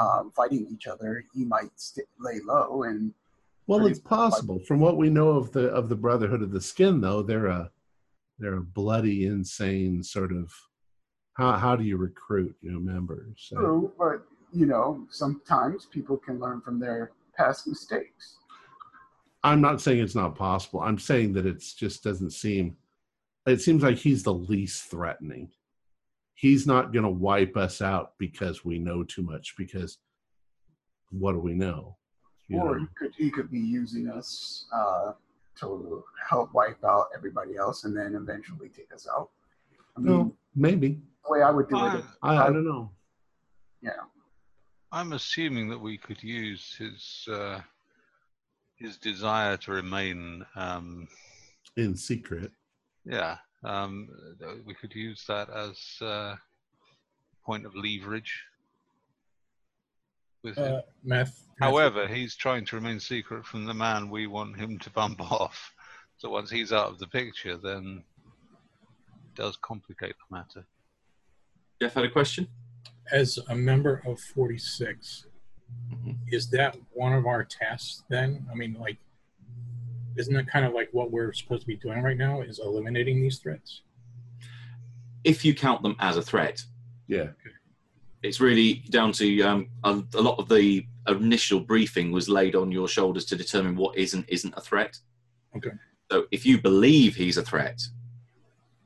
F: um, fighting each other. He might st- lay low and
A: Well, it's possible. From what we know of the of the Brotherhood of the Skin, though, they're a they're a bloody, insane sort of. How how do you recruit new members? Uh,
F: True, but you know, sometimes people can learn from their past mistakes.
A: I'm not saying it's not possible. I'm saying that it just doesn't seem. It seems like he's the least threatening. He's not going to wipe us out because we know too much. Because what do we know? You
F: or
A: know?
F: he could he could be using us uh, to help wipe out everybody else and then eventually take us out. I mean,
A: No, maybe.
F: the way I would do it,
D: I,
A: I, I don't know.
F: yeah.
D: I'm assuming that we could use his uh, his desire to remain, um,
A: In secret,
D: yeah. Um, we could use that as uh, point of leverage with him.
B: Uh, math.
D: However, he's trying to remain secret from the man we want him to bump off. So once he's out of the picture, then it does complicate the matter.
C: Jeff had a question.
B: as a member of 46,
C: Mhm.
B: is that one of our tasks then? I mean, like, isn't that kind of like what we're supposed to be doing right now? Is eliminating these threats?
C: If you count them as a threat,
A: Yeah.
C: It's really down to um, a, a lot of the initial briefing was laid on your shoulders to determine what is and isn't a threat.
B: Okay.
C: So if you believe he's a threat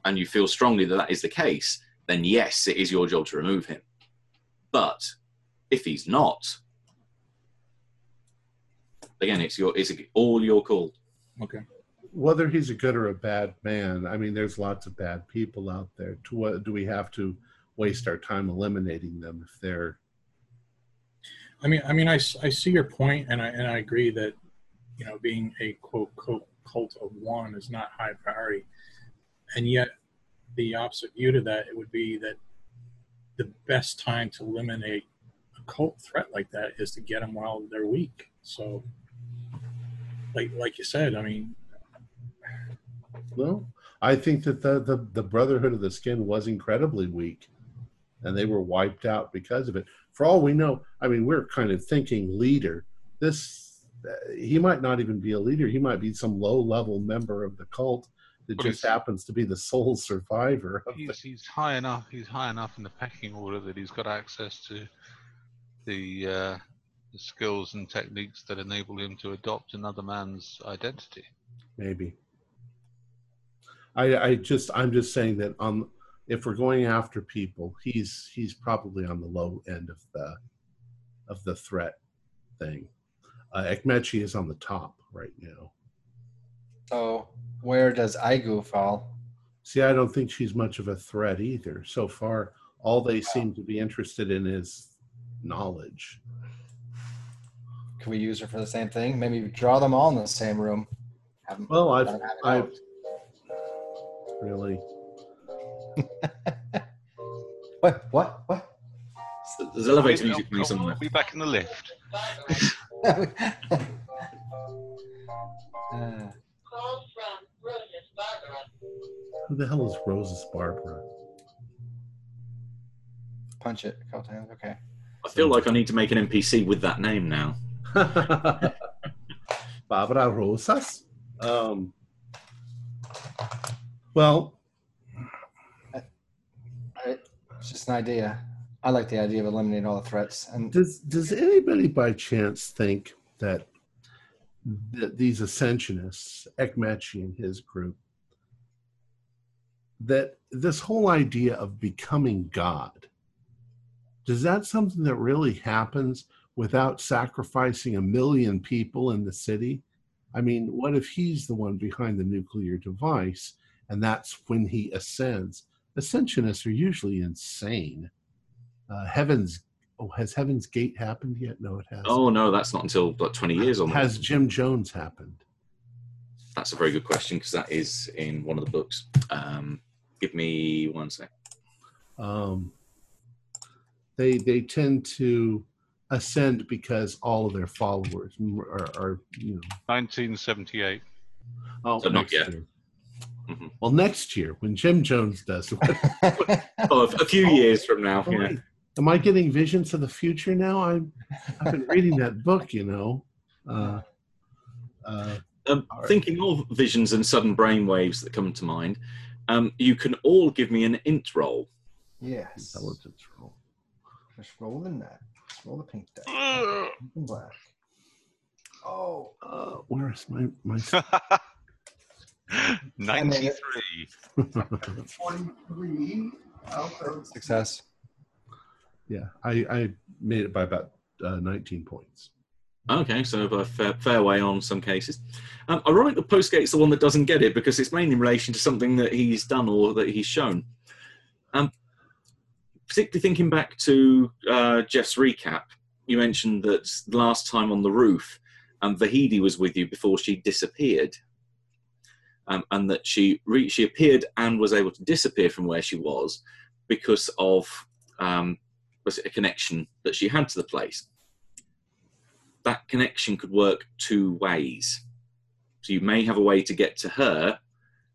C: and you feel strongly that that is the case, then yes, it is your job to remove him. But if he's not, again, it's your it's all your call.
B: Okay.
A: Whether he's a good or a bad man, I mean, there's lots of bad people out there. To what do we have to waste our time eliminating them if they're
B: I mean, I mean, I, I see your point, and I and I agree that you know being a quote quote cult of one is not high priority, and yet the opposite view to that it would be that the best time to eliminate a cult threat like that is to get them while they're weak. So, like like you said, I mean,
A: Well, I think that the, the, the Brotherhood of the Skin was incredibly weak, and they were wiped out because of it. For all we know, I mean, we're kind of thinking leader. This uh, he might not even be a leader. He might be some low level member of the cult that
D: But
A: just happens to be the sole survivor. Of the,
D: He's, he's high enough. He's high enough in the pecking order that he's got access to the, uh, the skills and techniques that enable him to adopt another man's identity.
A: maybe. I I just I'm just saying that on if we're going after people, he's he's probably on the low end of the of the threat thing. Uh, Ekmechi is on the top right now.
E: So where does Aigu fall?
A: See, I don't think she's much of a threat either. So far, all they seem to be interested in is knowledge.
E: Can we use her for the same thing? Maybe draw them all in the same room. Have
A: Well, I've, I've really.
E: What? What? What?
C: There's elevator music playing
D: I'll
C: somewhere.
D: be back in the lift.
E: Uh,
A: Who the hell is Rose's Barbara?
E: punch it a couple times. Okay.
C: I feel like I need to make an NPC with that name now.
A: Barbara Rosas. Um, well,
E: It's just an idea. I like the idea of eliminating all the threats. And
A: does does anybody by chance think that th- these ascensionists, Ekmechi and his group, that this whole idea of becoming God, does that something that really happens without sacrificing a million people in the city? I mean, what if he's the one behind the nuclear device and that's when he ascends? Ascensionists are usually insane. Uh, Heaven's oh, has Heaven's Gate happened yet? No, it hasn't.
C: Oh no, that's not until like 20 years on.
A: has Jim Jones happened?
C: That's a very good question because that is in one of the books. Um, give me one sec.
A: Um, they they tend to ascend because all of their followers are, are you know
D: 1978.
A: oh
C: So not yet.
A: year.
C: Mhm.
A: Well, next year when Jim Jones does it.
C: Oh, a a few years from now.
A: Oh,
C: Yeah.
A: wait. Am I getting visions of the future now? I'm I've been reading that book, you know. Uh, uh,
C: Um, thinking of visions and sudden brain waves that come to mind, um, you can all give me an int roll.
E: yes.
A: intelligence roll.
E: Just roll the net. Just roll the pink die. Pink and black. Oh.
A: Uh, where is my my?
D: 93.
E: 43. Success.
A: yeah, I I made it by about uh, 19 points.
C: Okay, so a fair, fair way on some cases. Um, ironic that Postgate's the one that doesn't get it because it's mainly in relation to something that he's done or that he's shown. Um, particularly thinking back to uh, Jeff's recap, you mentioned that last time on the roof, um, Vahidi was with you before she disappeared, um, and that she re- she appeared and was able to disappear from where she was because of um, was a connection that she had to the place. That connection could work two ways. So you may have a way to get to her,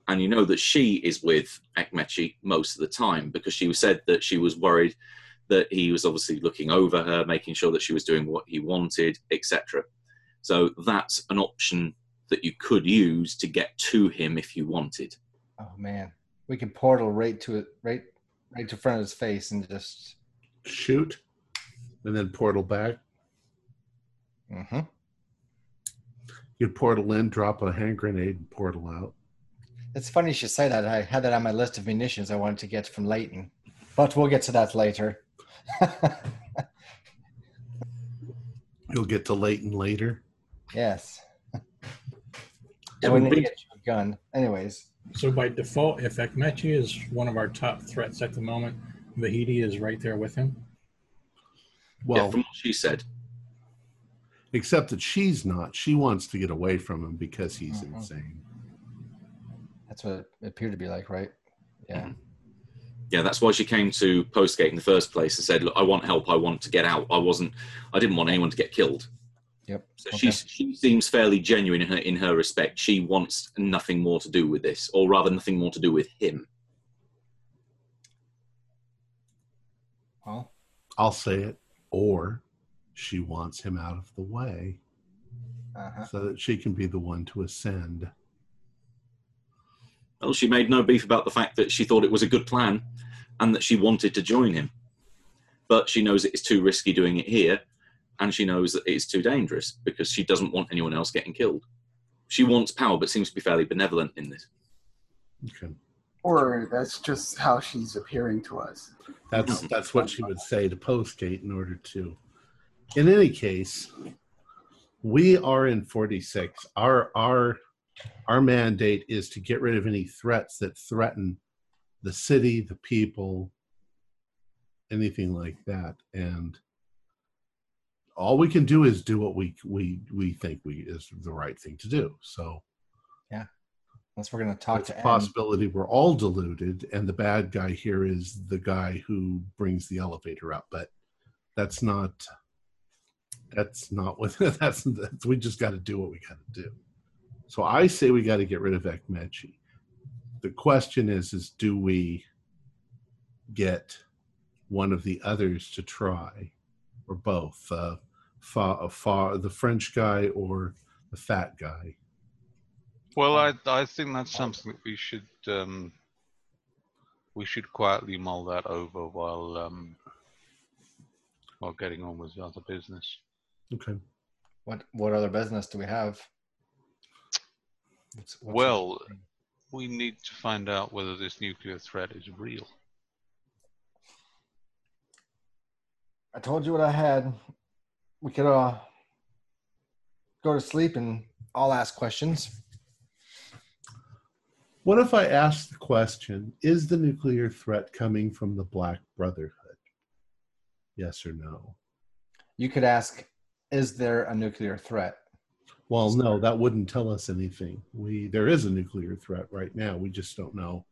C: and you know that she is with Ekmechi most of the time because she said that she was worried that he was obviously looking over her, making sure that she was doing what he wanted, etc. So that's an option that you could use to get to him if you wanted.
E: Oh man, we can portal right to it, right, right to front of his face, and just.
A: Shoot, and then portal back.
E: hmm
A: You'd portal in, drop a hand grenade, and portal out.
E: It's funny you should say that. I had that on my list of munitions I wanted to get from Leighton, but we'll get to that later.
A: You'll get to Leighton later.
E: yes.
C: Yeah,
E: we
C: we-
E: need to get you a gun. Anyways,
B: So by default, if Ekmechi is one of our top threats at the moment, Vahidi is right there with him.
A: Well,
C: yeah, from what she said.
A: except that she's not. She wants to get away from him because he's
E: Mhm.
A: insane.
E: that's what it appeared to be like, right? Yeah.
C: Yeah, that's why she came to Postgate in the first place and said, "Look, I want help. I want to get out. I wasn't. I didn't want anyone to get killed."
E: Yep.
C: So
E: Okay.
C: she she seems fairly genuine in her in her respect. She wants nothing more to do with this, or rather, nothing more to do with him.
E: Well,
A: I'll say it. Or she wants him out of the way
E: uh-huh.
A: so that she can be the one to ascend.
C: Well, she made no beef about the fact that she thought it was a good plan and that she wanted to join him. But she knows it is too risky doing it here, and she knows that it is too dangerous because she doesn't want anyone else getting killed. She wants power, but seems to be fairly benevolent in this.
A: Okay.
F: Or that's just how she's appearing to us.
A: That's that's what she would say to Postgate in order to. In any case, we are in 46. Our our our mandate is to get rid of any threats that threaten the city, the people, anything like that. And all we can do is do what we we we think we is the right thing to do. So yeah,
E: Unless we're going to talk to
A: possibility we're all deluded and the bad guy here is the guy who brings the elevator up but that's not that's not what that's, that's we just got to do what we got to do. So i say we got to get rid of ekmechi. The question is is do we get one of the others to try or both uh, fa, fa, the french guy or the fat guy
D: Well, I I think that's something that we should um, we should quietly mull that over while um, while getting on with the other business.
A: okay
E: What what other business do we have? What's- what's
D: Well, We need to find out whether this nuclear threat is real.
E: I told you what I had. We could uh go to sleep and I'll ask questions.
A: What if I ask the question Is the nuclear threat coming from the Black Brotherhood? Yes or no?
E: You could ask, is there a nuclear threat?
A: Well, no, that wouldn't tell us anything. We there is a nuclear threat right now. We just don't know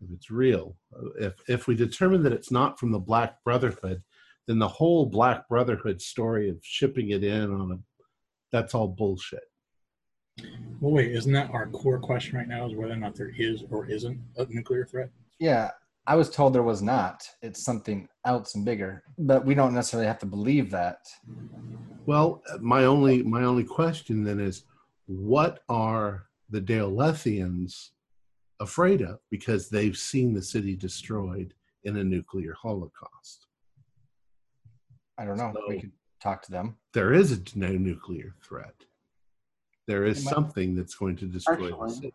A: if it's real. If if we determine that it's not from the Black Brotherhood, then the whole Black Brotherhood story of shipping it in on a that's all bullshit.
B: Well, wait, isn't that our core question right now? Is whether or not there is or isn't a nuclear threat?
E: Yeah, I was told there was not. It's something else and bigger, but we don't necessarily have to believe that.
A: Well, my only my only question then is, what are the Daelethians afraid of? Because they've seen the city destroyed in a nuclear holocaust.
E: I don't know. we
A: So-
E: could talk to them.
A: There is a no nuclear threat. There is something that's going to destroy the city.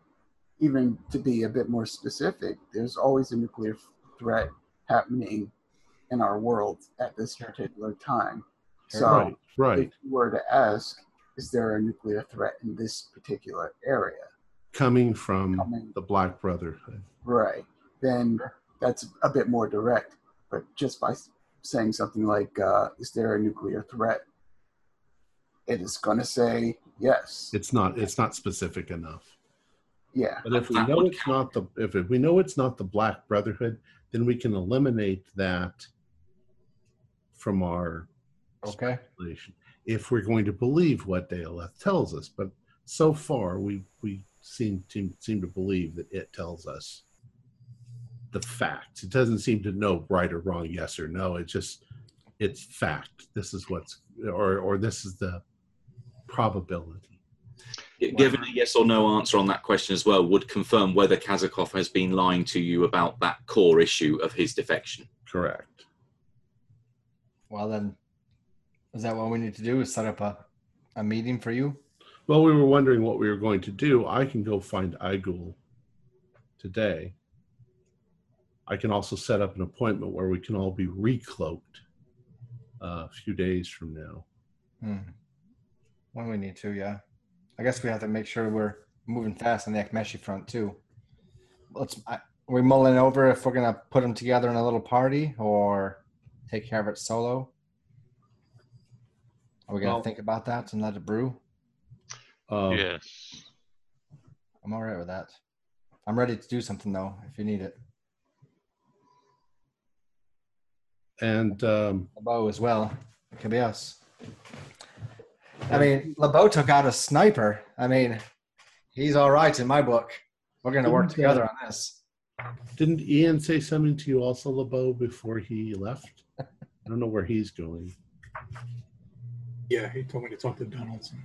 F: even to be a bit more specific, there's always a nuclear threat happening in our world at this particular time. So,
A: right, right.
F: if you were to ask, is there a nuclear threat in this particular area?
A: Coming from
F: Coming-
A: the Black Brotherhood.
F: Right. Then that's a bit more direct. But just by s- saying something like, uh, is there a nuclear threat? It is going to say yes.
A: It's not it's not specific enough.
F: yeah.
A: But if we know
C: would
A: it's not the if we know it's not the Black Brotherhood, then we can eliminate that from our
E: Okay.
A: speculation, if we're going to believe what Daleth tells us. But so far, we we seem to seem to believe that it tells us the facts. It doesn't seem to know right or wrong, yes or no. It just it's fact. This is what's or or this is the probability.
C: Given a yes or no answer on that question as well, would confirm whether Kazakov has been lying to you about that core issue of his defection.
A: Correct.
E: Well then, is that what we need to do? Is set up a, a meeting for you?
A: Well, we were wondering what we were going to do. I can go find Igul today. I can also set up an appointment where we can all be recloaked uh, a few days from now.
E: Hmm. When we need to, yeah. I guess we have to make sure we're moving fast on the Ekmechi front too. Let's. I, are we mulling over if we're gonna put them together in a little party or take care of it solo? Are we gonna
A: Well-
E: think about that and let it brew?
A: Uh,
D: yes.
E: I'm all right with that. I'm ready to do something though, if you need it.
A: And um,
E: LeBeau as well. It could be us. I mean, LeBeau took out a sniper. I mean, he's all right in my book. We're going to work
A: Didn't, uh,
E: together on this.
A: didn't Ian say something to you also, LeBeau, before he left? I don't know where he's going.
B: Yeah, he told me to talk to Donaldson.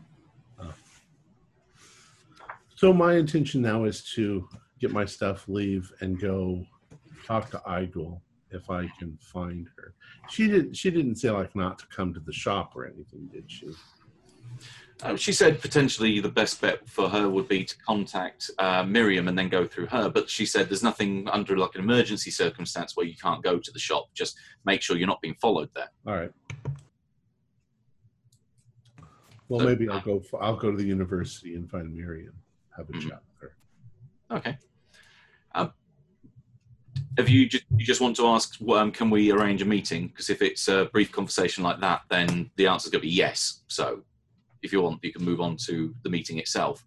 A: So my intention now is to get my stuff, leave, and go talk to Igul if I can find her. She didn't. She didn't say like not to come to the shop or anything, did she?
C: Uh, she said potentially the best bet for her would be to contact uh, Miriam and then go through her. But she said there's nothing under like an emergency circumstance where you can't go to the shop. Just make sure you're not being followed there.
A: All right. Well,
C: So-
A: maybe I'll go. I'll go to the university and find Miriam. Have a
C: Mhm.
A: chat with her.
C: Okay. If you just you just want to ask, um, can we arrange a meeting? Because if it's a brief conversation like that, then the answer's going to be yes. So, if you want, you can move on to the meeting itself.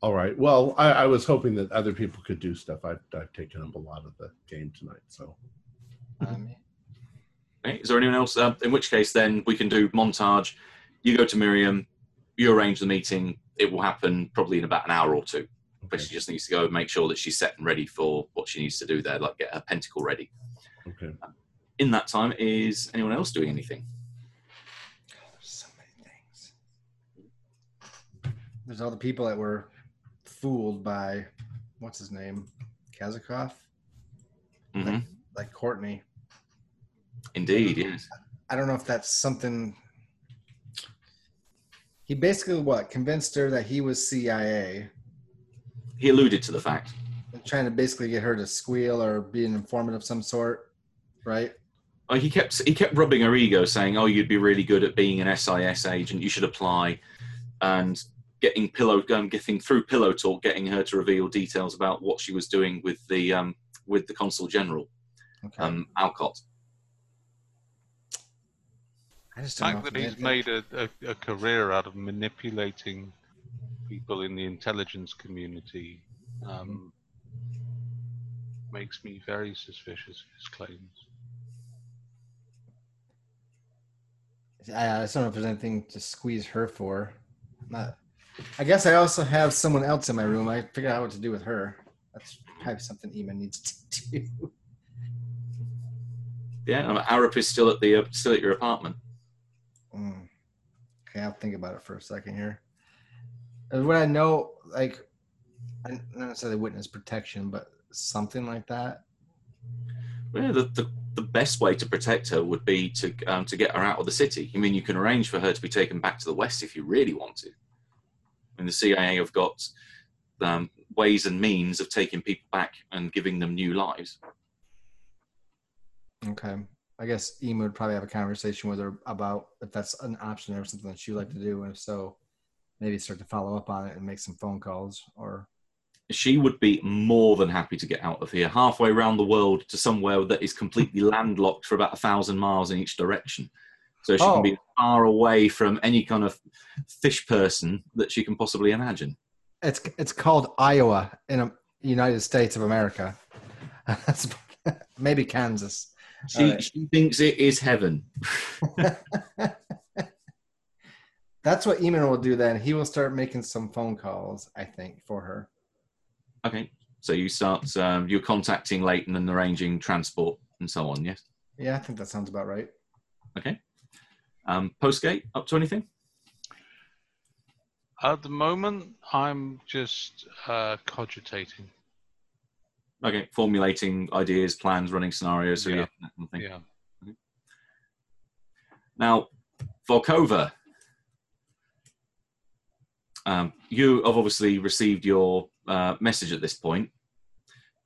A: All right. Well, I, I was hoping that other people could do stuff. I've, I've taken up a lot of the game tonight, so
E: Um,
C: Okay. Is there anyone else? Uh, in which case, then we can do montage. You go to Miriam, you arrange the meeting. It will happen probably in about an hour or two. But she just needs to go and make sure that she's set and ready for what she needs to do there, like get her pentacle ready.
A: okay.
C: In that time, is anyone else doing anything?
E: there's so many things. There's all the people that were fooled by, what's his name? Kazakov?
C: hmm
E: Like Courtney.
C: Indeed, yes.
E: I don't know if that's something. He basically what convinced her that he was CIA,
C: He alluded to the fact.
E: and trying to basically get her to squeal or be an informant of some sort, right?
C: Oh, he kept he kept rubbing her ego, saying, "Oh, you'd be really good at being an SIS agent. You should apply." And getting pillow, um, getting through pillow talk, getting her to reveal details about what she was doing with the um, with the consul general,
E: Okay.
C: um, Alcott.
E: I just
D: The
E: don't know.
D: fact that he's made a, a, a career out of manipulating people in the intelligence community um, makes me very suspicious of his claims.
E: I, I don't know if there's anything to squeeze her for. Not, I guess I also have someone else in my room. I figured out what to do with her. That's probably something Ema needs to do.
C: Yeah, um, Arup is still at the uh, still at your apartment.
E: Mm. Okay, I'll think about it for a second here. And When I know, like, I not necessarily witness protection, but something like that.
C: Yeah, the, the the best way to protect her would be to um, to get her out of the city. I mean, you can arrange for her to be taken back to the west if you really want to. And the CIA have got um, ways and means of taking people back and giving them new lives.
E: Okay. I guess Ema would probably have a conversation with her about if that's an option or something that she'd like to do. And if so, maybe start to follow up on it and make some phone calls or
C: She would be more than happy to get out of here, halfway around the world to somewhere that is completely landlocked for about a thousand miles in each direction. So she
E: Oh.
C: can be far away from any kind of fish person that she can possibly imagine.
E: it's it's called Iowa in the United States of America. Maybe Kansas.
C: She,
E: Alright.
C: she thinks it is heaven.
E: That's what Eamon will do then. He will start making some phone calls, I think, for her.
C: Okay. So you start, um, you're contacting Leighton and arranging transport and so on, yes?
E: Yeah, I think that sounds about right.
C: Okay. Um, Postgate, up to anything?
D: At the moment, I'm just uh, cogitating.
C: Okay. Formulating ideas, plans, running scenarios. So
D: Yeah.
C: yeah, that kind of thing.
D: Yeah.
C: Now, Volkova, um, you have obviously received your uh, message at this point.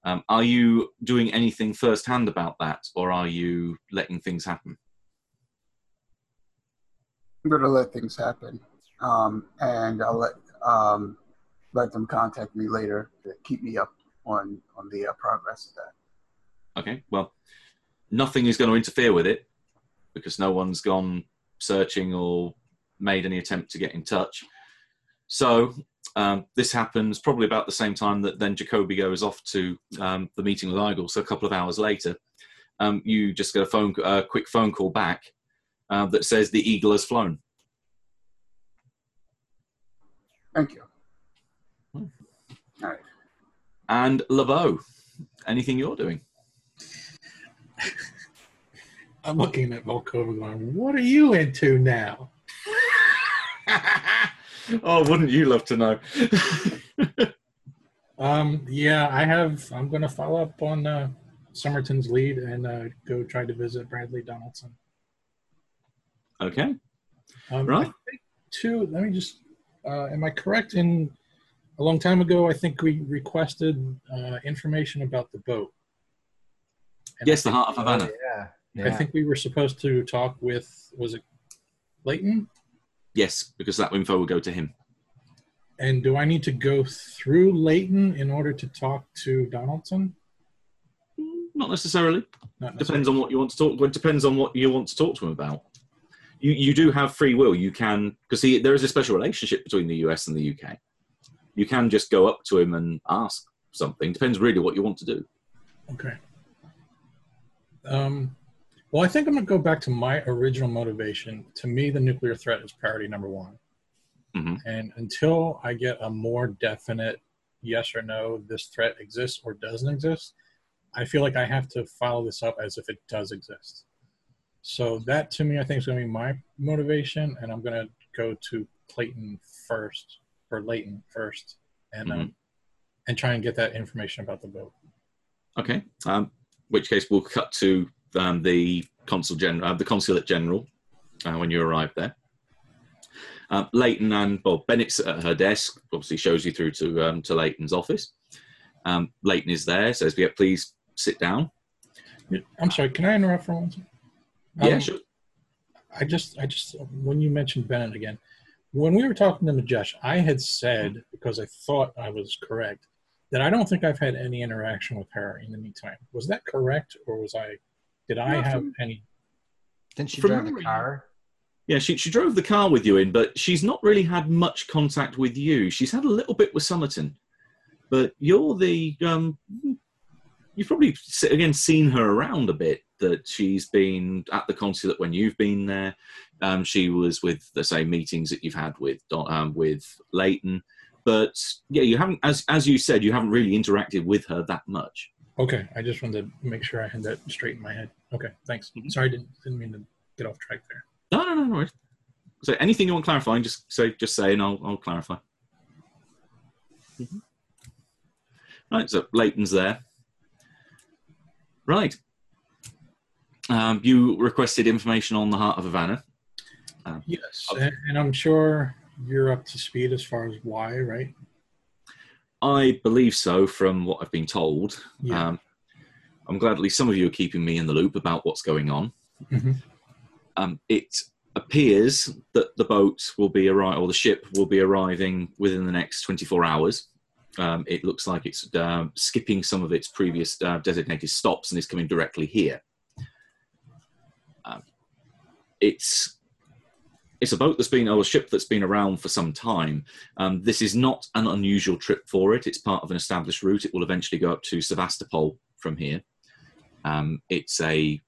C: Um, are you doing anything firsthand about that, or are you letting things happen?
F: I'm gonna let things happen, um, and I'll let um, let them contact me later to keep me up on on the uh, progress of that.
C: Okay, well, nothing is going to interfere with it because no one's gone searching or made any attempt to get in touch. So um, this happens probably about the same time that then Jacoby goes off to um, the meeting with Igel. So a couple of hours later, um, you just get a phone, a quick phone call back uh, that says the eagle has flown.
F: Thank you. All right.
C: And LeBeau, anything you're doing?
B: I'm looking at Volkova going, what are you into now?
C: oh, wouldn't you love to know?
B: Um, yeah, I have. I'm going to follow up on uh, Somerton's lead and uh, go try to visit Bradley Donaldson.
C: okay.
B: Um,
C: Right.
B: Two. Let me just. Uh, am I correct in a long time ago? I think we requested uh, information about the boat. And
C: Yes,
B: I
C: the Heart of Havana.
E: yeah.
B: think, I think we were supposed to talk with. Was it Leighton?
C: Yes, because that info will go to him.
B: And do I need to go through Leighton in order to talk to Donaldson?
C: Not necessarily.
B: Not
C: Depends on what you want to talk. Well, it depends on what you want to talk to him about. You you do have free will. You can because there is a special relationship between the US and the UK. You can just go up to him and ask something. Depends really what you want to do.
B: Okay. Um, well, I think I'm going to go back to my original motivation. To me, the nuclear threat is priority number one.
C: Mhm.
B: And until I get a more definite yes or no, this threat exists or doesn't exist, I feel like I have to follow this up as if it does exist. So that to me, I think is going to be my motivation, and I'm going to go to Clayton first or Leighton first, and um, and try and get that information about the boat.
C: Okay. Um, which case we'll cut to um, the consul general, uh, the consulate general, uh, when you arrive there. Uh, Leighton and well, Bennett's at her desk. Obviously, shows you through to um, to Leighton's office. Um, Leighton is there. Says, "Yeah, please sit down."
B: I'm sorry, can I interrupt for one second?
C: yeah,
B: Um,
C: sure.
B: I just, I just, when you mentioned Bennett again, when we were talking to Majash, I had said, because I thought I was correct, that I don't think I've had any interaction with her in the meantime. Was that correct, or was I, did I
C: No,
B: have
C: from-
B: any?
E: Didn't she
C: From
E: drive the car?
C: Yeah, she, she drove the car with you in, but she's not really had much contact with you. She's had a little bit with Summerton, but you're the um, you've probably again seen her around a bit. That she's been at the consulate when you've been there. Um, she was with the same meetings that you've had with um, with Leighton, but yeah, you haven't, as as you said, you haven't really interacted with her that much.
B: Okay, I just wanted to make sure I had that straight in my head. Okay, thanks.
C: Mhm.
B: Sorry, didn't, didn't mean to get off track there.
C: No, no, no, no. worries. So anything you want clarifying, just say, just say, and I'll, I'll clarify. Mhm. Right. So Leighton's there. Right. Um, you requested information on the Heart of Havana.
B: Yes, and, and I'm sure you're up to speed as far as why, right?
C: I believe so, from what I've been told.
B: Yeah.
C: Um, I'm glad at least some of you are keeping me in the loop about what's going on.
B: Mhm.
C: Um, it appears that the boat will be arriving, or the ship will be arriving within the next 24 hours. Um, it looks like it's uh, skipping some of its previous uh, designated stops and is coming directly here. Um, it's it's a boat that's been, or a ship that's been around for some time. Um, this is not an unusual trip for it. It's part of an established route. It will eventually go up to Sevastopol from here. Um, it's a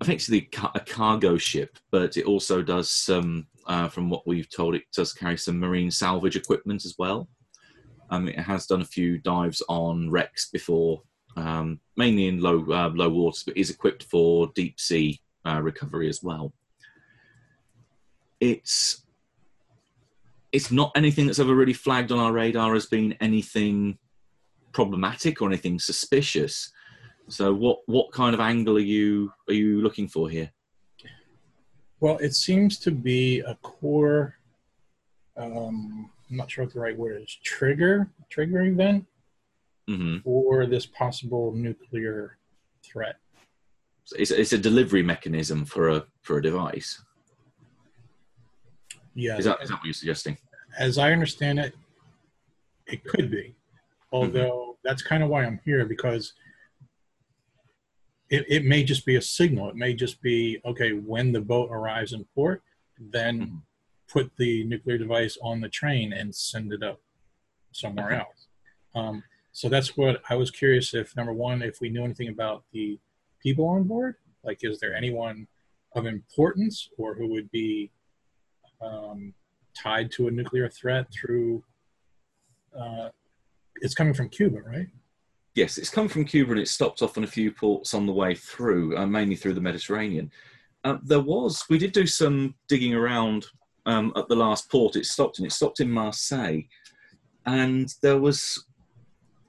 C: effectively ca- a cargo ship, but it also does some, uh, from what we've told, it does carry some marine salvage equipment as well. Um, it has done a few dives on wrecks before, um, mainly in low uh, low waters, but is equipped for deep sea uh, recovery as well. It's it's not anything that's ever really flagged on our radar as being anything problematic or anything suspicious. So, what what kind of angle are you are you looking for here?
B: Well, it seems to be a core. Um, I'm not sure what the right word is. Trigger trigger event
C: hmm
B: for this possible nuclear threat.
C: It's, it's a delivery mechanism for a for a device.
B: Yeah,
C: Is that is that what you're suggesting?
B: as I understand it, it could be. Although that's kind of why I'm here because it, it may just be a signal. It may just be okay when the boat arrives in port, then
C: Mhm.
B: put the nuclear device on the train and send it up somewhere
C: Okay.
B: else. Um, so that's what I was curious if number one, if we knew anything about the people on board, like is there anyone of importance or who would be um, tied to a nuclear threat through uh, it's coming from Cuba, right?
C: Yes, it's come from Cuba and it stopped off in a few ports on the way through, uh, mainly through the Mediterranean. Uh, there was, we did do some digging around um, at the last port it stopped in. It stopped in Marseille, and there was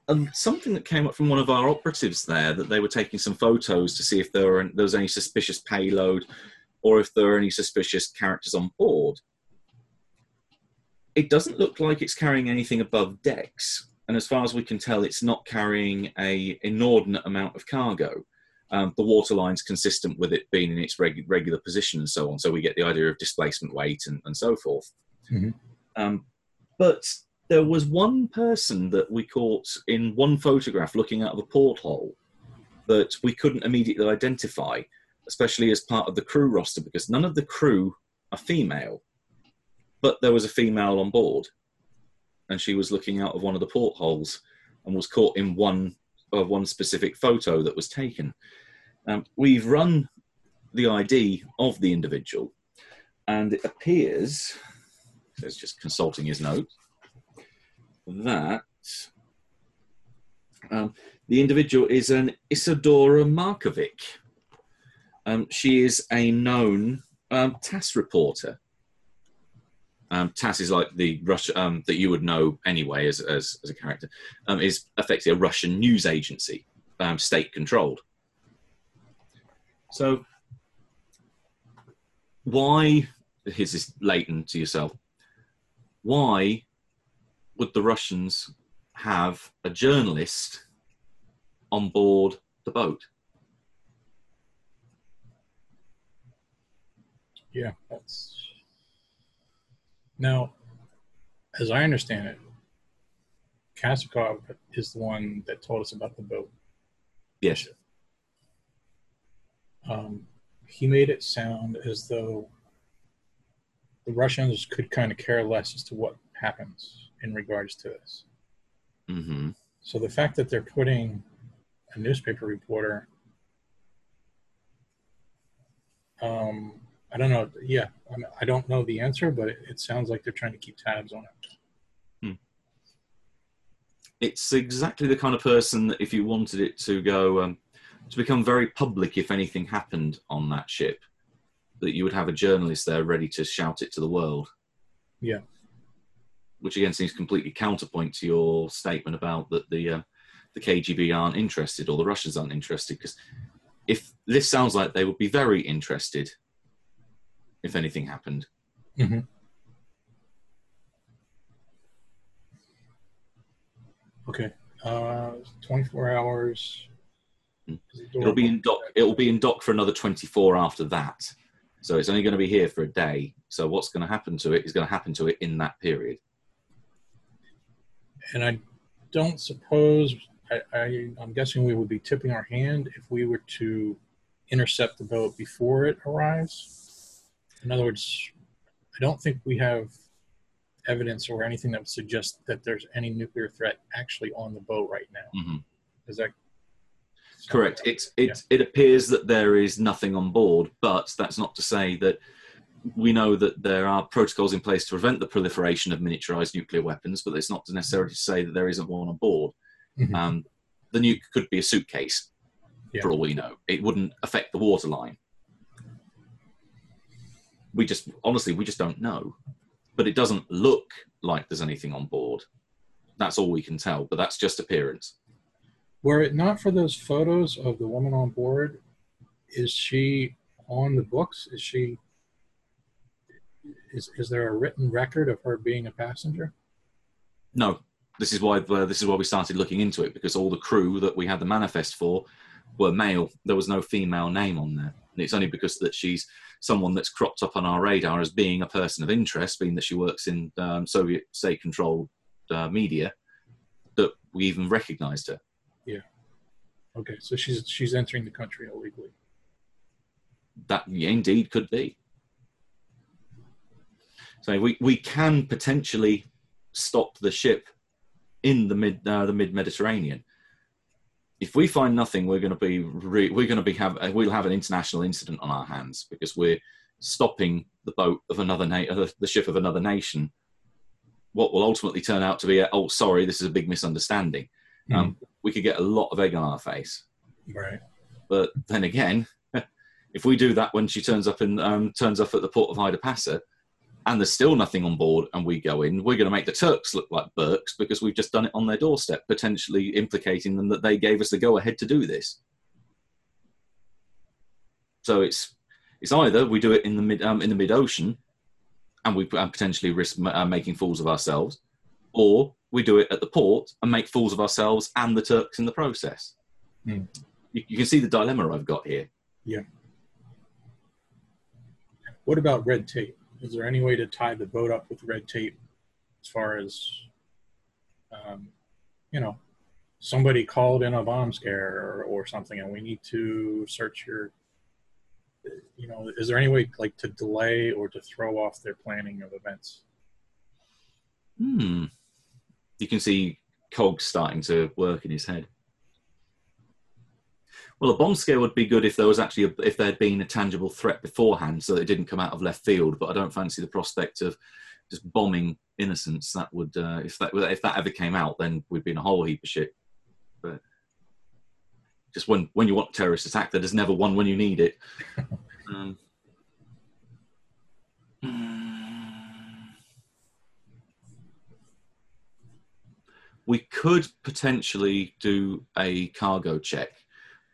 C: um, something that came up from one of our operatives there that they were taking some photos to see if there, were, there was any suspicious payload or if there are any suspicious characters on board. It doesn't look like it's carrying anything above decks, and as far as we can tell, it's not carrying a inordinate amount of cargo. Um, the waterline's consistent with it being in its reg- regular position and so on, so we get the idea of displacement weight and, and so forth.
B: Mhm.
C: Um, but there was one person that we caught in one photograph looking out of a porthole that we couldn't immediately identify, especially as part of the crew roster, because none of the crew are female. But there was a female on board, and she was looking out of one of the portholes and was caught in one of one specific photo that was taken. Um, we've run the ID of the individual, and it appears, it's just consulting his notes, that um, the individual is an Isadora Markovic. Um, she is a known um, TASS reporter. Um, TASS is like the Russia um, that you would know anyway as, as, as a character, um, is effectively a Russian news agency, um, state controlled. So, why, here's this latent to yourself, why would the Russians have a journalist on board the boat?
B: Yeah, that's now, as I understand it, Kasakov is the one that told us about the boat.
C: Yes.
B: Um, he made it sound as though the Russians could kind of care less as to what happens in regards to this.
C: hmm
B: So the fact that they're putting a newspaper reporter, um, I don't know. Yeah, I, don't know the answer, but it, it sounds like they're trying to keep tabs on it.
C: It's exactly the kind of person that if you wanted it to go um, to become very public, if anything happened on that ship, that you would have a journalist there ready to shout it to the world.
B: Yeah.
C: Which again seems completely counterpoint to your statement about that the uh, the KGB aren't interested or the Russians aren't interested because if this sounds like they would be very interested if anything happened.
B: Mhm. Okay. Uh, 24 hours.
C: Hmm.
B: Is the door
C: It'll be in dock. It'll be in dock for another 24 after that. So it's only going to be here for a day. So what's going to happen to it is going to happen to it in that period.
B: And I don't suppose, I, I, I'm guessing we would be tipping our hand if we were to intercept the boat before it arrives. In other words, I don't think we have evidence or anything that would suggest that there's any nuclear threat actually on the boat right now.
C: hmm
B: Is that
C: Correct. It it it appears that there is nothing on board, but that's not to say that we know that there are protocols in place to prevent the proliferation of miniaturized nuclear weapons, but it's not necessarily to say that there isn't one on board.
B: Mhm.
C: Um, the nuke could be a suitcase,
B: Yeah.
C: for all we know. It wouldn't affect the waterline. We just honestly we just don't know, but it doesn't look like there's anything on board. That's all we can tell, but that's just appearance.
B: Were it not for those photos of the woman on board, is she on the books? Is she? Is is there a written record of her being a passenger?
C: No, this is why uh, this is why we started looking into it because all the crew that we had the manifest for were male. There was no female name on there, and it's only because that she's someone that's cropped up on our radar as being a person of interest, being that she works in um, Soviet state-controlled uh, media, that we even recognised her. Yeah.
B: Okay, so she's she's entering the country illegally.
C: That yeah, indeed could be. So we, we can potentially stop the ship in the mid uh, the mid Mediterranean. If we find nothing, we're going to be re- we're going to be have uh, we'll have an international incident on our hands because we're stopping the boat of another na- the ship of another nation. What will ultimately turn out to be a, oh sorry this is a big misunderstanding. Um, we could get a lot of egg on our face.
B: Right.
C: But then again, if we do that when she turns up in um, turns up at the port of Haydarpasa, and there's still nothing on board, and we go in, we're going to make the Turks look like Burks because we've just done it on their doorstep, potentially implicating them that they gave us the go ahead to do this. So it's it's either we do it in the mid um, in the mid ocean, and we potentially risk uh, making fools of ourselves, or we do it at the port and make fools of ourselves and the Turks in the process.
B: Hmm.
C: You, you can see the dilemma I've got here. Yeah.
B: What about red tape? Is there any way to tie the boat up with red tape as far as, um, you know, somebody called in a bomb scare or, or something and we need to search your, you know, is there any way like to delay or to throw off their planning of events?
C: Hmm. You can see cogs starting to work in his head. Well, a bomb scare would be good if there was actually a, if there had been a tangible threat beforehand, so that it didn't come out of left field. But I don't fancy the prospect of just bombing innocents. That would uh, if that if that ever came out, then we'd be in a whole heap of shit. But just when when you want terrorist attack, there's never one when you need it. um, we could potentially do a cargo check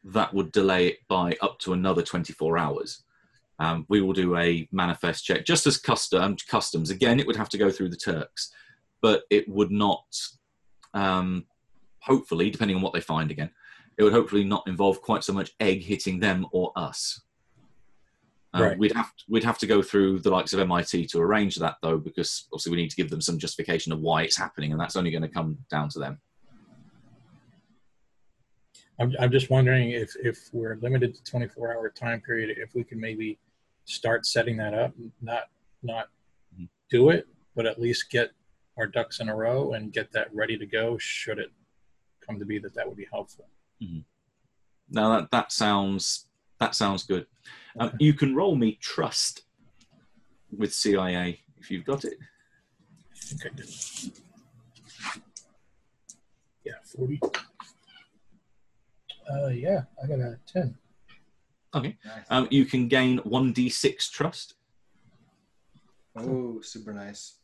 C: that would delay it by up to another 24 hours. Um, we will do a manifest check just as custom customs. Again, it would have to go through the Turks, but it would not. Um, hopefully, depending on what they find again, it would hopefully not involve quite so much egg hitting them or us. Um,
B: Right.
C: We'd have to, we'd have to go through the likes of MIT to arrange that though, because obviously we need to give them some justification of why it's happening, and that's only going to come down to them.
B: I'm, I'm just wondering if, if we're limited to 24 hour time period, if we can maybe start setting that up, not, not
C: Mhm.
B: do it, but at least get our ducks in a row and get that ready to go. Should it come to be that that would be helpful.
C: Now that that sounds that sounds good. Um,
B: Okay.
C: you can roll me trust with CIA if you've got it.
B: I think I did. Yeah, 40. Uh, yeah, I got a 10.
E: Nice.
C: Um, you can gain one d6 trust.
E: oh, super nice.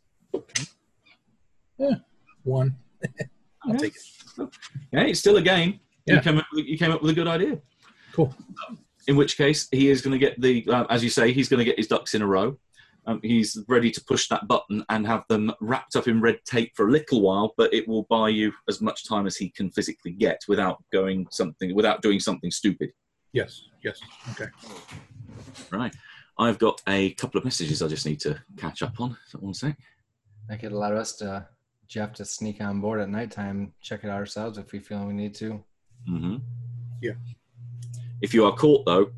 B: Yeah, one. I'll
C: Okay.
B: take it.
C: Yeah, it's still a game. You came up with, you came up with a good idea.
B: Cool.
C: In which case, he is going to get the, uh, as you say, he's going to get his ducks in a row. Um, he's ready to push that button and have them wrapped up in red tape for a little while, but it will buy you as much time as he can physically get without going something, without doing something stupid.
B: Yes, yes. Okay.
C: Right. I've got a couple of messages I just need to catch up on. So one sec.
E: That could allow us to Jeff to sneak on board at nighttime, check it out ourselves if we feel we need to.
C: Mm hmm
B: Yeah.
C: If you are caught, though,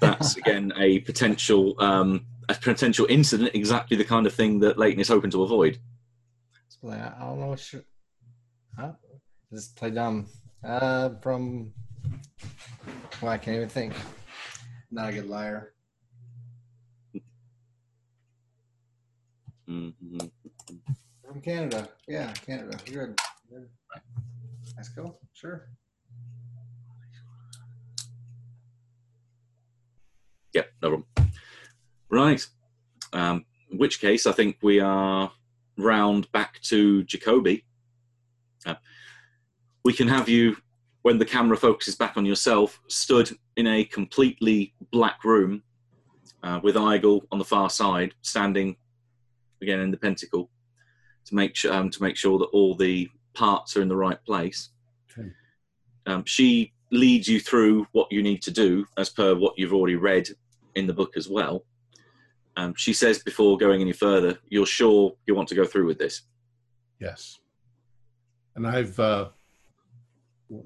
C: that's again a potential um, a potential incident, exactly the kind of thing that Leighton is hoping to avoid.
E: I don't know. Should, huh? Just play dumb. Uh, from Well, I can't even think. Not a good liar.
C: Mhm.
E: From Canada. Yeah, Canada. Good. Good. Let's go. Sure.
C: Yeah, no problem. Right. Um, in which case, I think we are round back to Jacoby. Uh, we can have you, when the camera focuses back on yourself, stood in a completely black room uh, with Igel on the far side, standing again in the pentacle to make sure um, to make sure that all the parts are in the right place.
A: Okay.
C: Um, she leads you through what you need to do as per what you've already read in the book as well. Um, she says before going any further, you're sure you want to go through with this.
A: Yes. And I've, uh,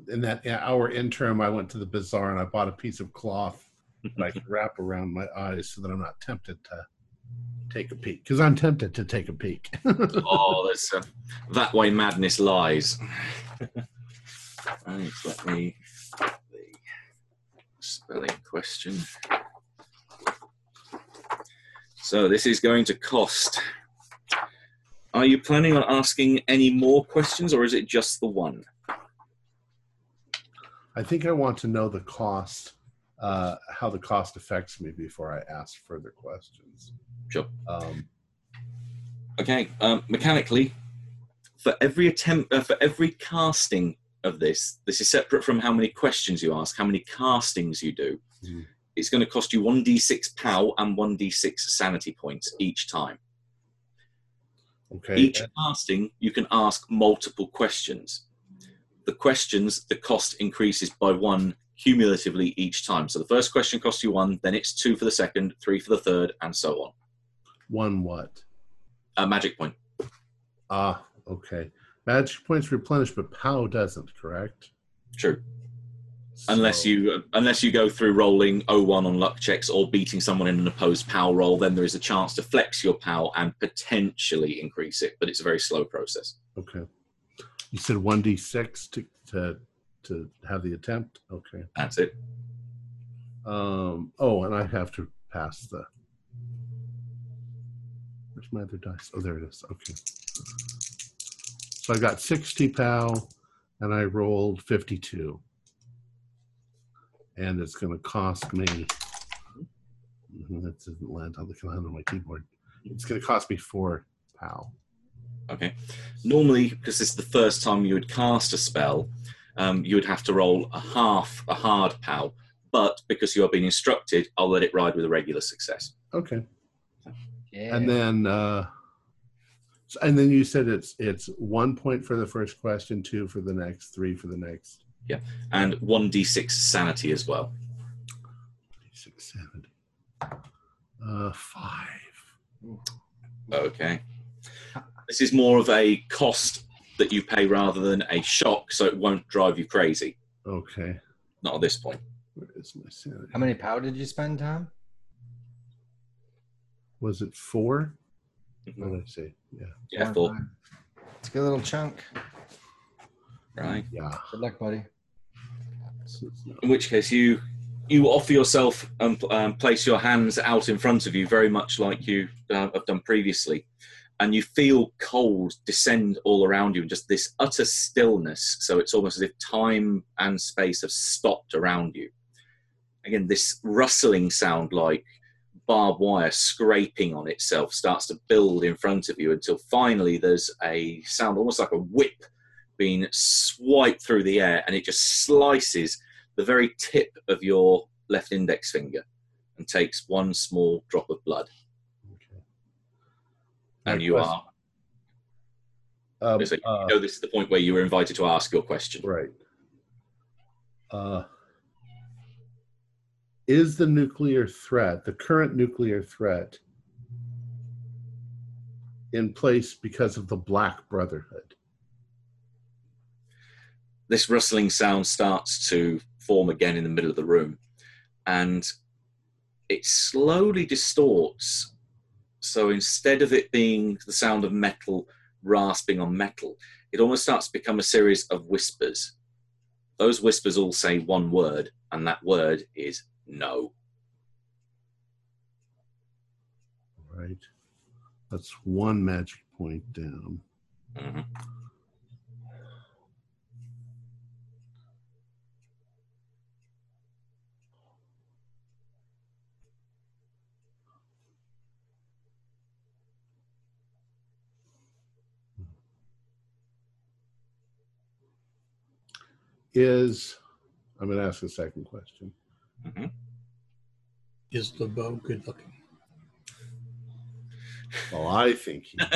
A: in that hour interim, I went to the bazaar and I bought a piece of cloth that I could wrap around my eyes so that I'm not tempted to take a peek. Because I'm tempted to take a peek.
C: oh, there's uh, that way madness lies. right, let me the spelling question. So this is going to cost. Are you planning on asking any more questions, or is it just the one?
A: I think I want to know the cost, uh, how the cost affects me before I ask further questions.
C: Sure.
A: Um,
C: Okay, um, mechanically, for every attempt, uh, for every casting of this, this is separate from how many questions you ask, how many castings you do.
A: Mhm.
C: It's going to cost you 1d6 POW and 1d6 sanity points each time.
A: okay.
C: Each casting, you can ask multiple questions. The questions, the cost increases by one cumulatively each time. So the first question costs you one, then it's two for the second, three for the third, and so on.
A: One what?
C: A magic point.
A: Ah, okay. Magic points replenish, but POW doesn't, correct?
C: True. Unless
A: So-
C: you unless you go through rolling 01 on luck checks or beating someone in an opposed power roll, then there is a chance to flex your power and potentially increase it, but it's a very slow process.
A: Okay. You said 1d6 to, to, to have the attempt? Okay.
C: That's it.
A: Um, oh, and I have to pass the. Where's my other dice? Oh, there it is. Okay. So I got 60 POW and I rolled 52. And it's going to cost me. That doesn't land on the land on my keyboard. It's going to cost me four POW.
C: Okay. Normally, because this is the first time you would cast a spell, um, you would have to roll a half, a hard POW. But because you are being instructed, I'll let it ride with a regular success.
A: Okay.
E: Yeah.
A: And then, uh, and then you said it's it's one point for the first question, two for the next, three for the next.
C: Yeah, and 1d6 sanity as well.
A: Six, seven, uh, five.
C: Okay. This is more of a cost that you pay rather than a shock, so it won't drive you crazy.
A: Okay.
C: Not at this point.
A: Where is my sanity?
E: How many pow did you spend, Tom?
A: Was it four?
C: Mhm.
A: What did I say? Yeah.
C: Yeah,
E: Four
C: four.
E: and It's a good little chunk.
C: Right.
A: Yeah.
E: Good luck, buddy.
A: So it's not-
C: In which case, you you offer yourself and um, place your hands out in front of you, very much like you uh, have done previously, and you feel cold descend all around you, and just this utter stillness. So it's almost as if time and space have stopped around you. Again, this rustling sound, like barbed wire scraping on itself, starts to build in front of you until finally there's a sound, almost like a whip, being swiped through the air, and it just slices the very tip of your left index finger and takes one small drop of blood.
A: Okay.
C: And you
A: question-
C: are,
A: Um,
C: so you
A: uh,
C: know, this is the point where you were invited to ask your question.
A: Right. Uh, is the nuclear threat, the current nuclear threat, in place because of the Black Brotherhood?
C: This rustling sound starts to form again in the middle of the room, and it slowly distorts. So instead of it being the sound of metal rasping on metal, it almost starts to become a series of whispers those whispers all say one word, and that word is no.
A: Right. That's one magic point down.
C: Mhm.
A: Is I'm going to ask a second question.
B: Is LeBeau good looking?
A: Well, I think he,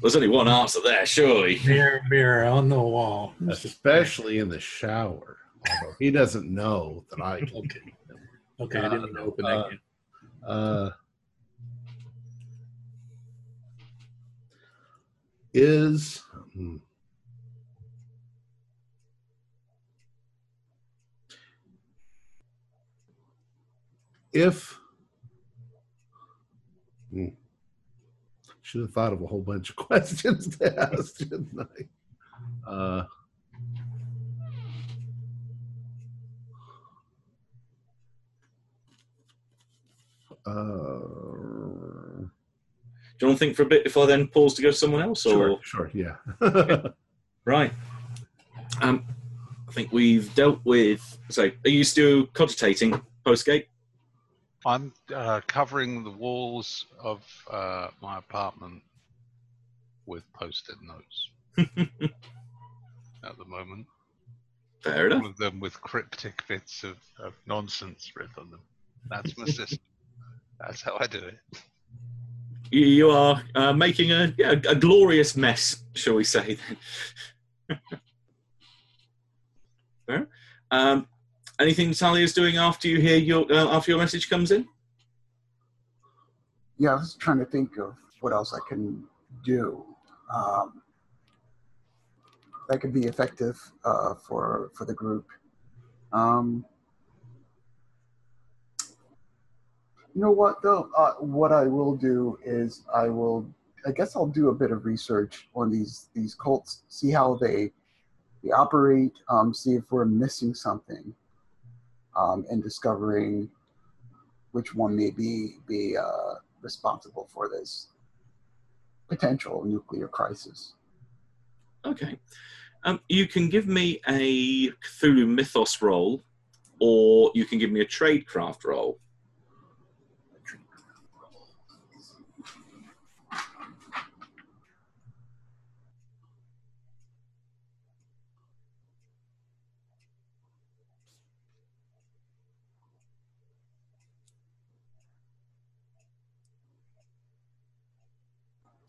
C: There's only one answer there, surely.
B: Mirror, mirror on the wall.
A: especially in the shower. Although he doesn't know that I can.
B: Okay. Okay, I didn't open that
A: Uh. Uh, is hmm. If hmm. should have thought of a whole bunch of questions to ask, I? Uh, uh,
C: Do you want to think for a bit before I then pause to go to someone else? Or
A: Sure, sure, yeah.
C: right. Um, I think we've dealt with. So, are you still cogitating postgate?
D: I'm uh, covering the walls of uh, my apartment with post-it notes at the moment.
C: Fair
D: All
C: enough.
D: of them with cryptic bits of, of nonsense written on them. That's my system. That's how I do it.
C: You, you are uh, making a, yeah, a glorious mess, shall we say? Then. Fair. Um, anything Talia's doing after you hear your uh, after your message comes in?
F: Yeah, I was trying to think of what else I can do um, that could be effective uh, for for the group. Um, you know what though? Uh, what I will do is I will. I guess I'll do a bit of research on these these cults, see how they they operate, um, see if we're missing something, um, and discovering which one may be be uh, responsible for this potential nuclear crisis.
C: Okay. Um, you can give me a Cthulhu Mythos roll, or you can give me a Tradecraft roll.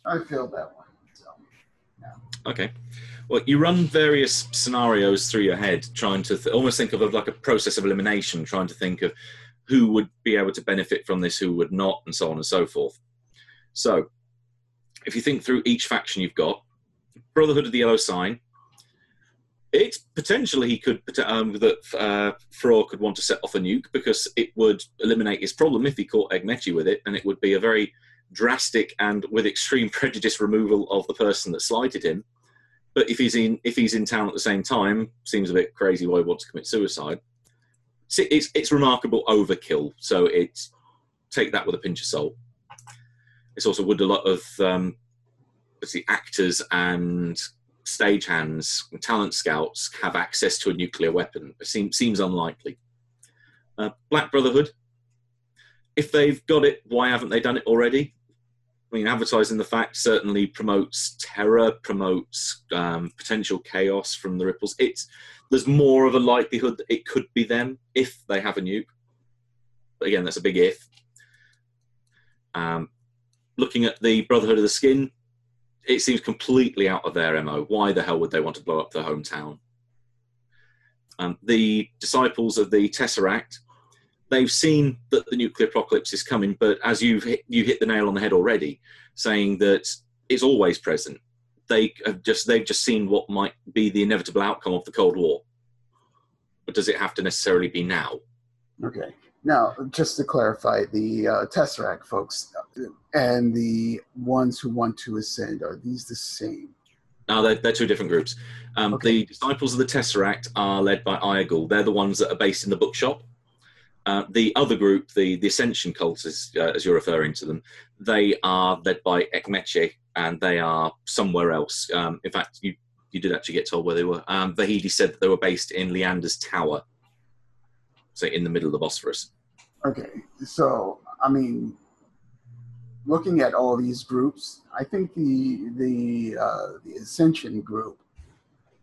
F: I feel that one. So.
C: Okay. Well, you run various scenarios through your head, trying to th- almost think of like a process of elimination, trying to think of who would be able to benefit from this, who would not, and so on and so forth. So, if you think through each faction you've got, Brotherhood of the Yellow Sign, it's potentially he could um, that uh, Fror could want to set off a nuke because it would eliminate his problem if he caught Ekmechi with it, and it would be a very drastic and with extreme prejudice removal of the person that slighted him. But if he's in if he's in town at the same time, seems a bit crazy why he wants to commit suicide. It's it's, it's remarkable overkill. So it's take that with a pinch of salt. It's also would a lot of um, let's see, actors and stagehands, and talent scouts have access to a nuclear weapon. It seems seems unlikely. Uh, Black Brotherhood, if they've got it, why haven't they done it already? I mean, advertising the fact certainly promotes terror, promotes um, potential chaos from the ripples. It's there's more of a likelihood that it could be them if they have a nuke. But again, that's a big if. Um, looking at the Brotherhood of the Skin, it seems completely out of their mo. Why the hell would they want to blow up their hometown? Um, the disciples of the Tesseract, they've seen that the nuclear apocalypse is coming, but as you've hit, you hit the nail on the head already, saying that it's always present. They have just they've just seen what might be the inevitable outcome of the Cold War. But does it have to necessarily be now?
F: Okay. Now, just to clarify, the uh, Tesseract folks and the ones who want to ascend are these the same?
C: No, they're, they're two different groups. Um,
F: Okay.
C: The Disciples of the Tesseract are led by Iagul. They're the ones that are based in the bookshop. Uh, the other group, the, the Ascension cults, as, uh, as you're referring to them, they are led by Ekmechi, and they are somewhere else. Um, in fact, you, you did actually get told where they were. Um, Vahidi said that they were based in Leander's Tower, so in the middle of the Bosphorus.
F: Okay, so I mean, looking at all these groups, I think the the uh, the Ascension group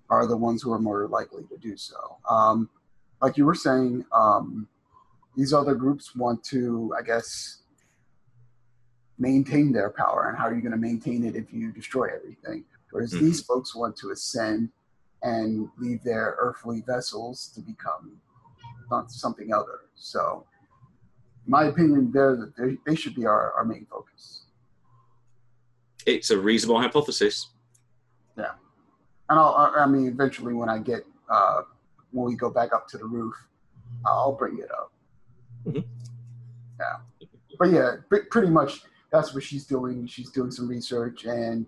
F: are the ones who are more likely to do so. Um, like you were saying, um, these other groups want to, I guess, maintain their power. And how are you going to maintain it if you destroy everything? Whereas
C: Mhm.
F: these folks want to ascend and leave their earthly vessels to become something other. So, in my opinion, they're, they they should be our, our main focus.
C: It's a reasonable hypothesis.
F: Yeah, and I'll, I I mean, eventually when I get, uh, when we go back up to the roof, I'll bring it up.
C: Mhm.
F: Yeah. But yeah, pre- pretty much that's what she's doing. She's doing some research, and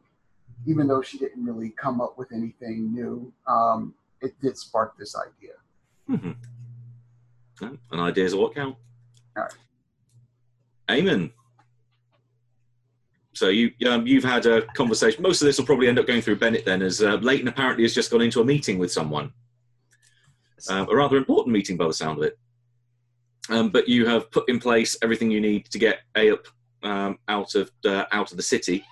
F: even though she didn't really come up with anything new, um, it did spark this idea.
C: Mm-hmm. And ideas are what count.
F: All right.
C: Amen. So you um, you've had a conversation. Most of this will probably end up going through Bennett then, as uh, Leighton apparently has just gone into a meeting with someone, uh, a rather important meeting by the sound of it. Um, but you have put in place everything you need to get Ayup um, out of uh, out of the city.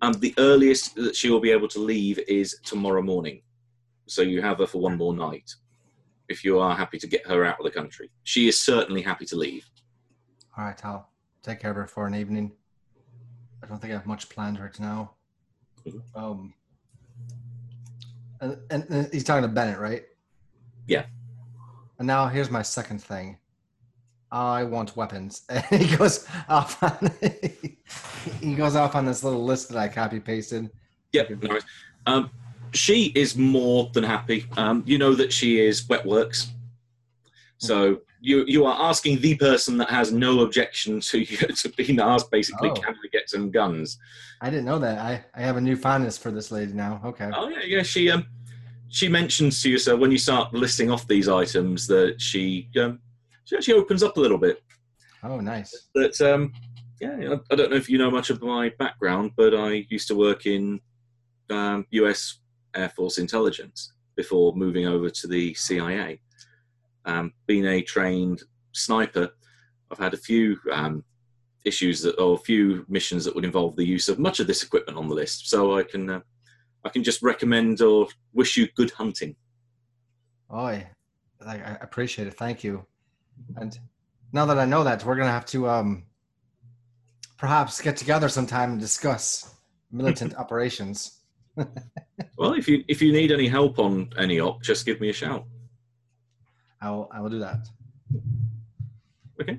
C: Um, the earliest that she will be able to leave is tomorrow morning. So you have her for one more night if you are happy to get her out of the country. She is certainly happy to leave.
E: All right, I'll take care of her for an evening. I don't think I have much planned right now.
C: Mhm.
E: Um, and, and, and he's talking to Bennett, right?
C: Yeah.
E: And now here's my second thing. I want weapons. And he goes off. On, he goes off on this little list that I copy pasted.
C: Yep, no worries. Um, she is more than happy. Um, you know that she is wet works. So you you are asking the person that has no objection to you to being asked basically,
E: Oh.
C: can we get some guns?
E: I didn't know that. I, I have a new fondness for this lady now. Okay.
C: Oh yeah, yeah. She um she mentions to you so when you start listing off these items that she um she actually opens up a little bit.
E: Oh, nice.
C: that um, yeah, I- I don't know if you know much of my background, but I used to work in um, U.S. Air Force intelligence before moving over to the CIA. Um, being a trained sniper, I've had a few um, issues that, or a few missions that would involve the use of much of this equipment on the list. So I can, uh, I can just recommend or wish you good hunting.
E: Oh, I I appreciate it. Thank you. And now that I know that, we're gonna have to um perhaps get together sometime and discuss militant operations.
C: Well, if you if you need any help on any op, just give me a shout.
E: I will I will do that. Okay.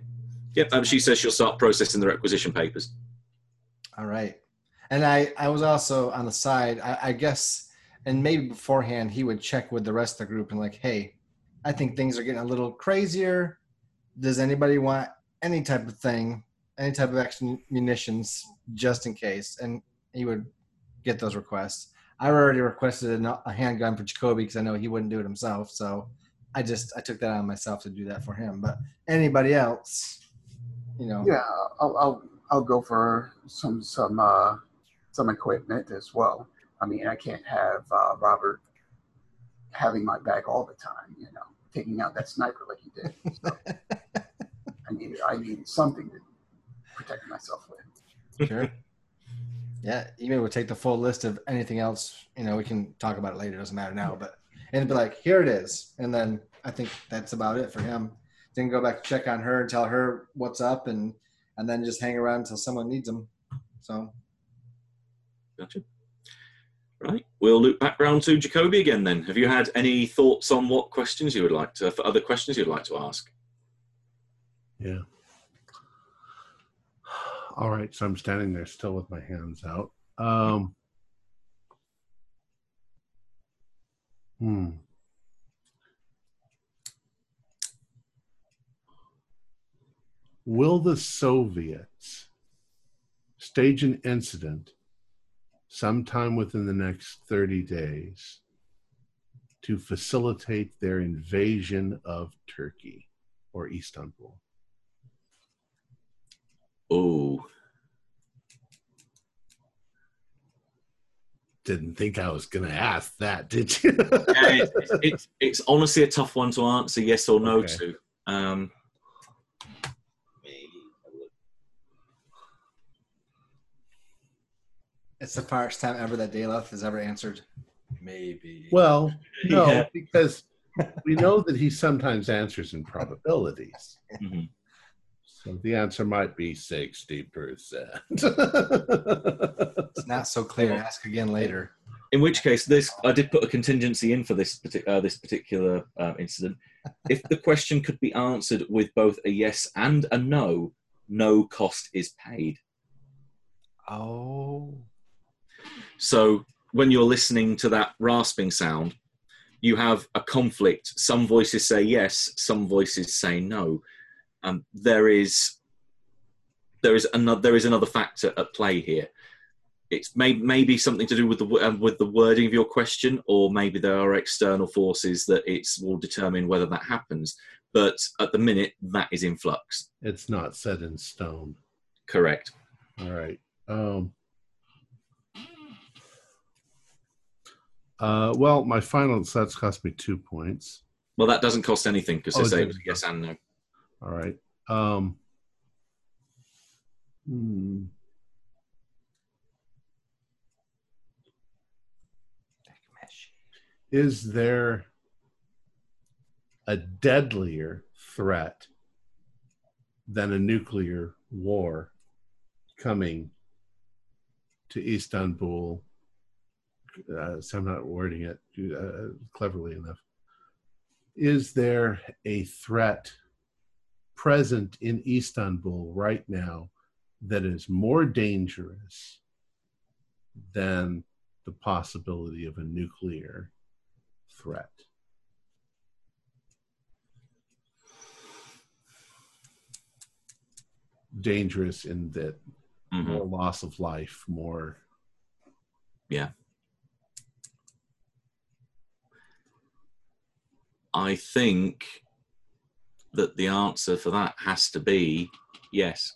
C: Yep. Um, she says she'll start processing the requisition papers.
E: All right. And I I was also on the side. I, I guess, and maybe beforehand he would check with the rest of the group and like, hey, I think things are getting a little crazier. Does anybody want any type of thing, any type of extra munitions, just in case? And he would get those requests. I already requested a, handgun for Jacoby because I know he wouldn't do it himself. So I just I took that on myself to do that for him. But anybody else, you know,
F: Yeah, I'll I'll, I'll go for some some uh, some equipment as well. I mean, I can't have uh, Robert having my back all the time. You know, taking out that sniper like he did. So, I need I need something to protect myself with.
E: Sure. yeah, Eamon would take the full list of anything else. You know, we can talk about it later. Doesn't matter now, but and be like, here it is, and then I think that's about it for him. Then go back to check on her and tell her what's up, and and then just hang around until someone needs him. So
C: Gotcha. Right. We'll loop back round to Jacoby again then. Have you had any thoughts on what questions you would like to, for other questions you'd like to ask?
A: Yeah. All right, so I'm standing there still with my hands out. Um, hmm. Will the Soviets stage an incident sometime within the next 30 days to facilitate their invasion of Turkey or Istanbul.
C: Oh,
A: Didn't think I was going to ask that, did you?
C: Yeah, it's, it's, it's honestly a tough one to answer yes or no
A: Okay.
C: to. Um,
E: It's the first time ever that Daleth has ever answered. Maybe.
A: well, no,
C: Yeah.
A: because we know that he sometimes answers in probabilities.
C: mhm.
A: So the answer might be 60%.
E: it's not so clear. Ask again later.
C: In which case, this I did put a contingency in for this partic- uh, this particular uh, incident. If the question could be answered with both a yes and a no, no cost is paid.
E: Oh.
C: So when you're listening to that rasping sound, you have a conflict. Some voices say yes, some voices say no. Um, there is there is another there is another factor at play here. It's may, maybe something to do with the um, with the wording of your question, or maybe there are external forces that it's will determine whether that happens. But at the minute, that is in flux.
A: it's not set in stone.
C: Correct.
A: All right. Um, uh, well, my final sets cost me two points.
C: Well, that doesn't cost anything because
A: Oh,
C: they say
A: it
C: it was a yes and no.
A: All right. Um, hmm. Is there a deadlier threat than a nuclear war coming to Istanbul? Uh, so I'm not wording it uh, cleverly enough. Is there a threat present in Istanbul right now that is more dangerous than the possibility of a nuclear threat? Dangerous in that
C: Mhm.
A: more loss of life, more.
C: I think that the answer for that has to be yes.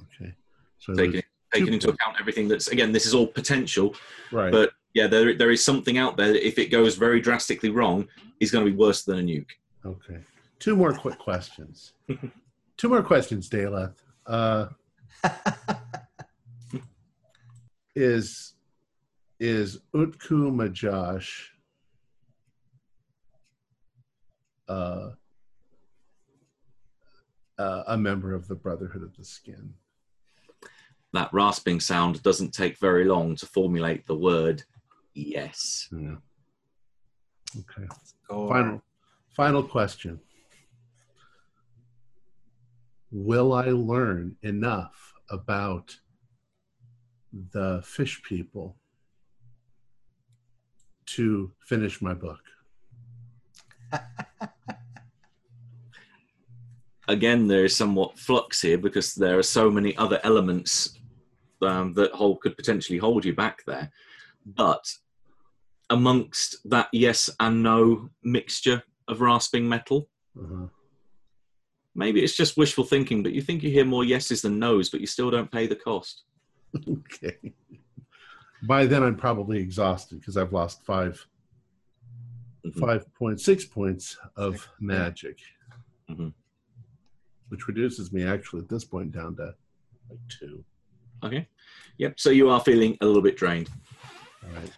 A: Okay. So
C: Taking taking into account everything that's again, this is all potential,
A: right.
C: but yeah, there there is something out there. that If it goes very drastically wrong, is going to be worse than a nuke.
A: Okay. Two more quick questions. Two more questions, Daleth. Uh, is is Utku Majash uh, uh, a member of the Brotherhood of the Skin?
C: That rasping sound doesn't take very long to formulate the word yes.
A: Yeah. Okay. Final final question. Will I learn enough about the fish people to finish my book?
C: again there is somewhat flux here because there are so many other elements um, that hold could potentially hold you back there but amongst that yes and no mixture of rasping metal
A: Uh-huh.
C: maybe it's just wishful thinking but you think you hear more yeses than nos but you still don't pay the cost
A: Okay. By then, I'm probably exhausted because I've lost five,
C: Mhm.
A: five points, of magic,
C: Mhm.
A: Which reduces me actually at this point down to like two.
C: okay yep so you are feeling a little bit drained
A: All right.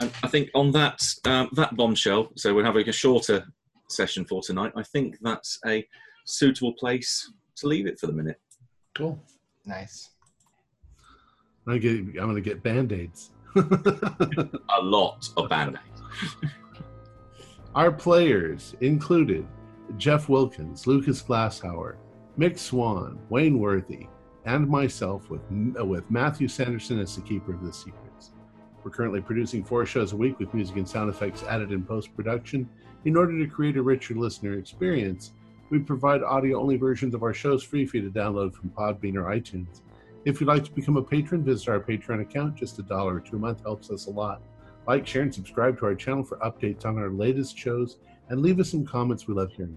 C: And I think on that um, that bombshell, so we're having a shorter session for tonight. I think that's a suitable place to leave it for the minute.
A: Cool.
E: nice.
A: I get. I'm gonna get band aids.
C: A lot of band aids.
A: Our players included Jeff Wilkins, Lucas Glasshauer, Mick Swan, Wayne Worthy, and myself with, uh, with Matthew Sanderson as the keeper of the secrets. We're currently producing four shows a week with music and sound effects added in post production. In order to create a richer listener experience, we provide audio only versions of our shows free for you to download from Podbean or iTunes. If you'd like to become a patron, visit our Patreon account. Just a dollar or two a month helps us a lot. Like, share, and subscribe to our channel for updates on our latest shows, and leave us some comments. We love hearing.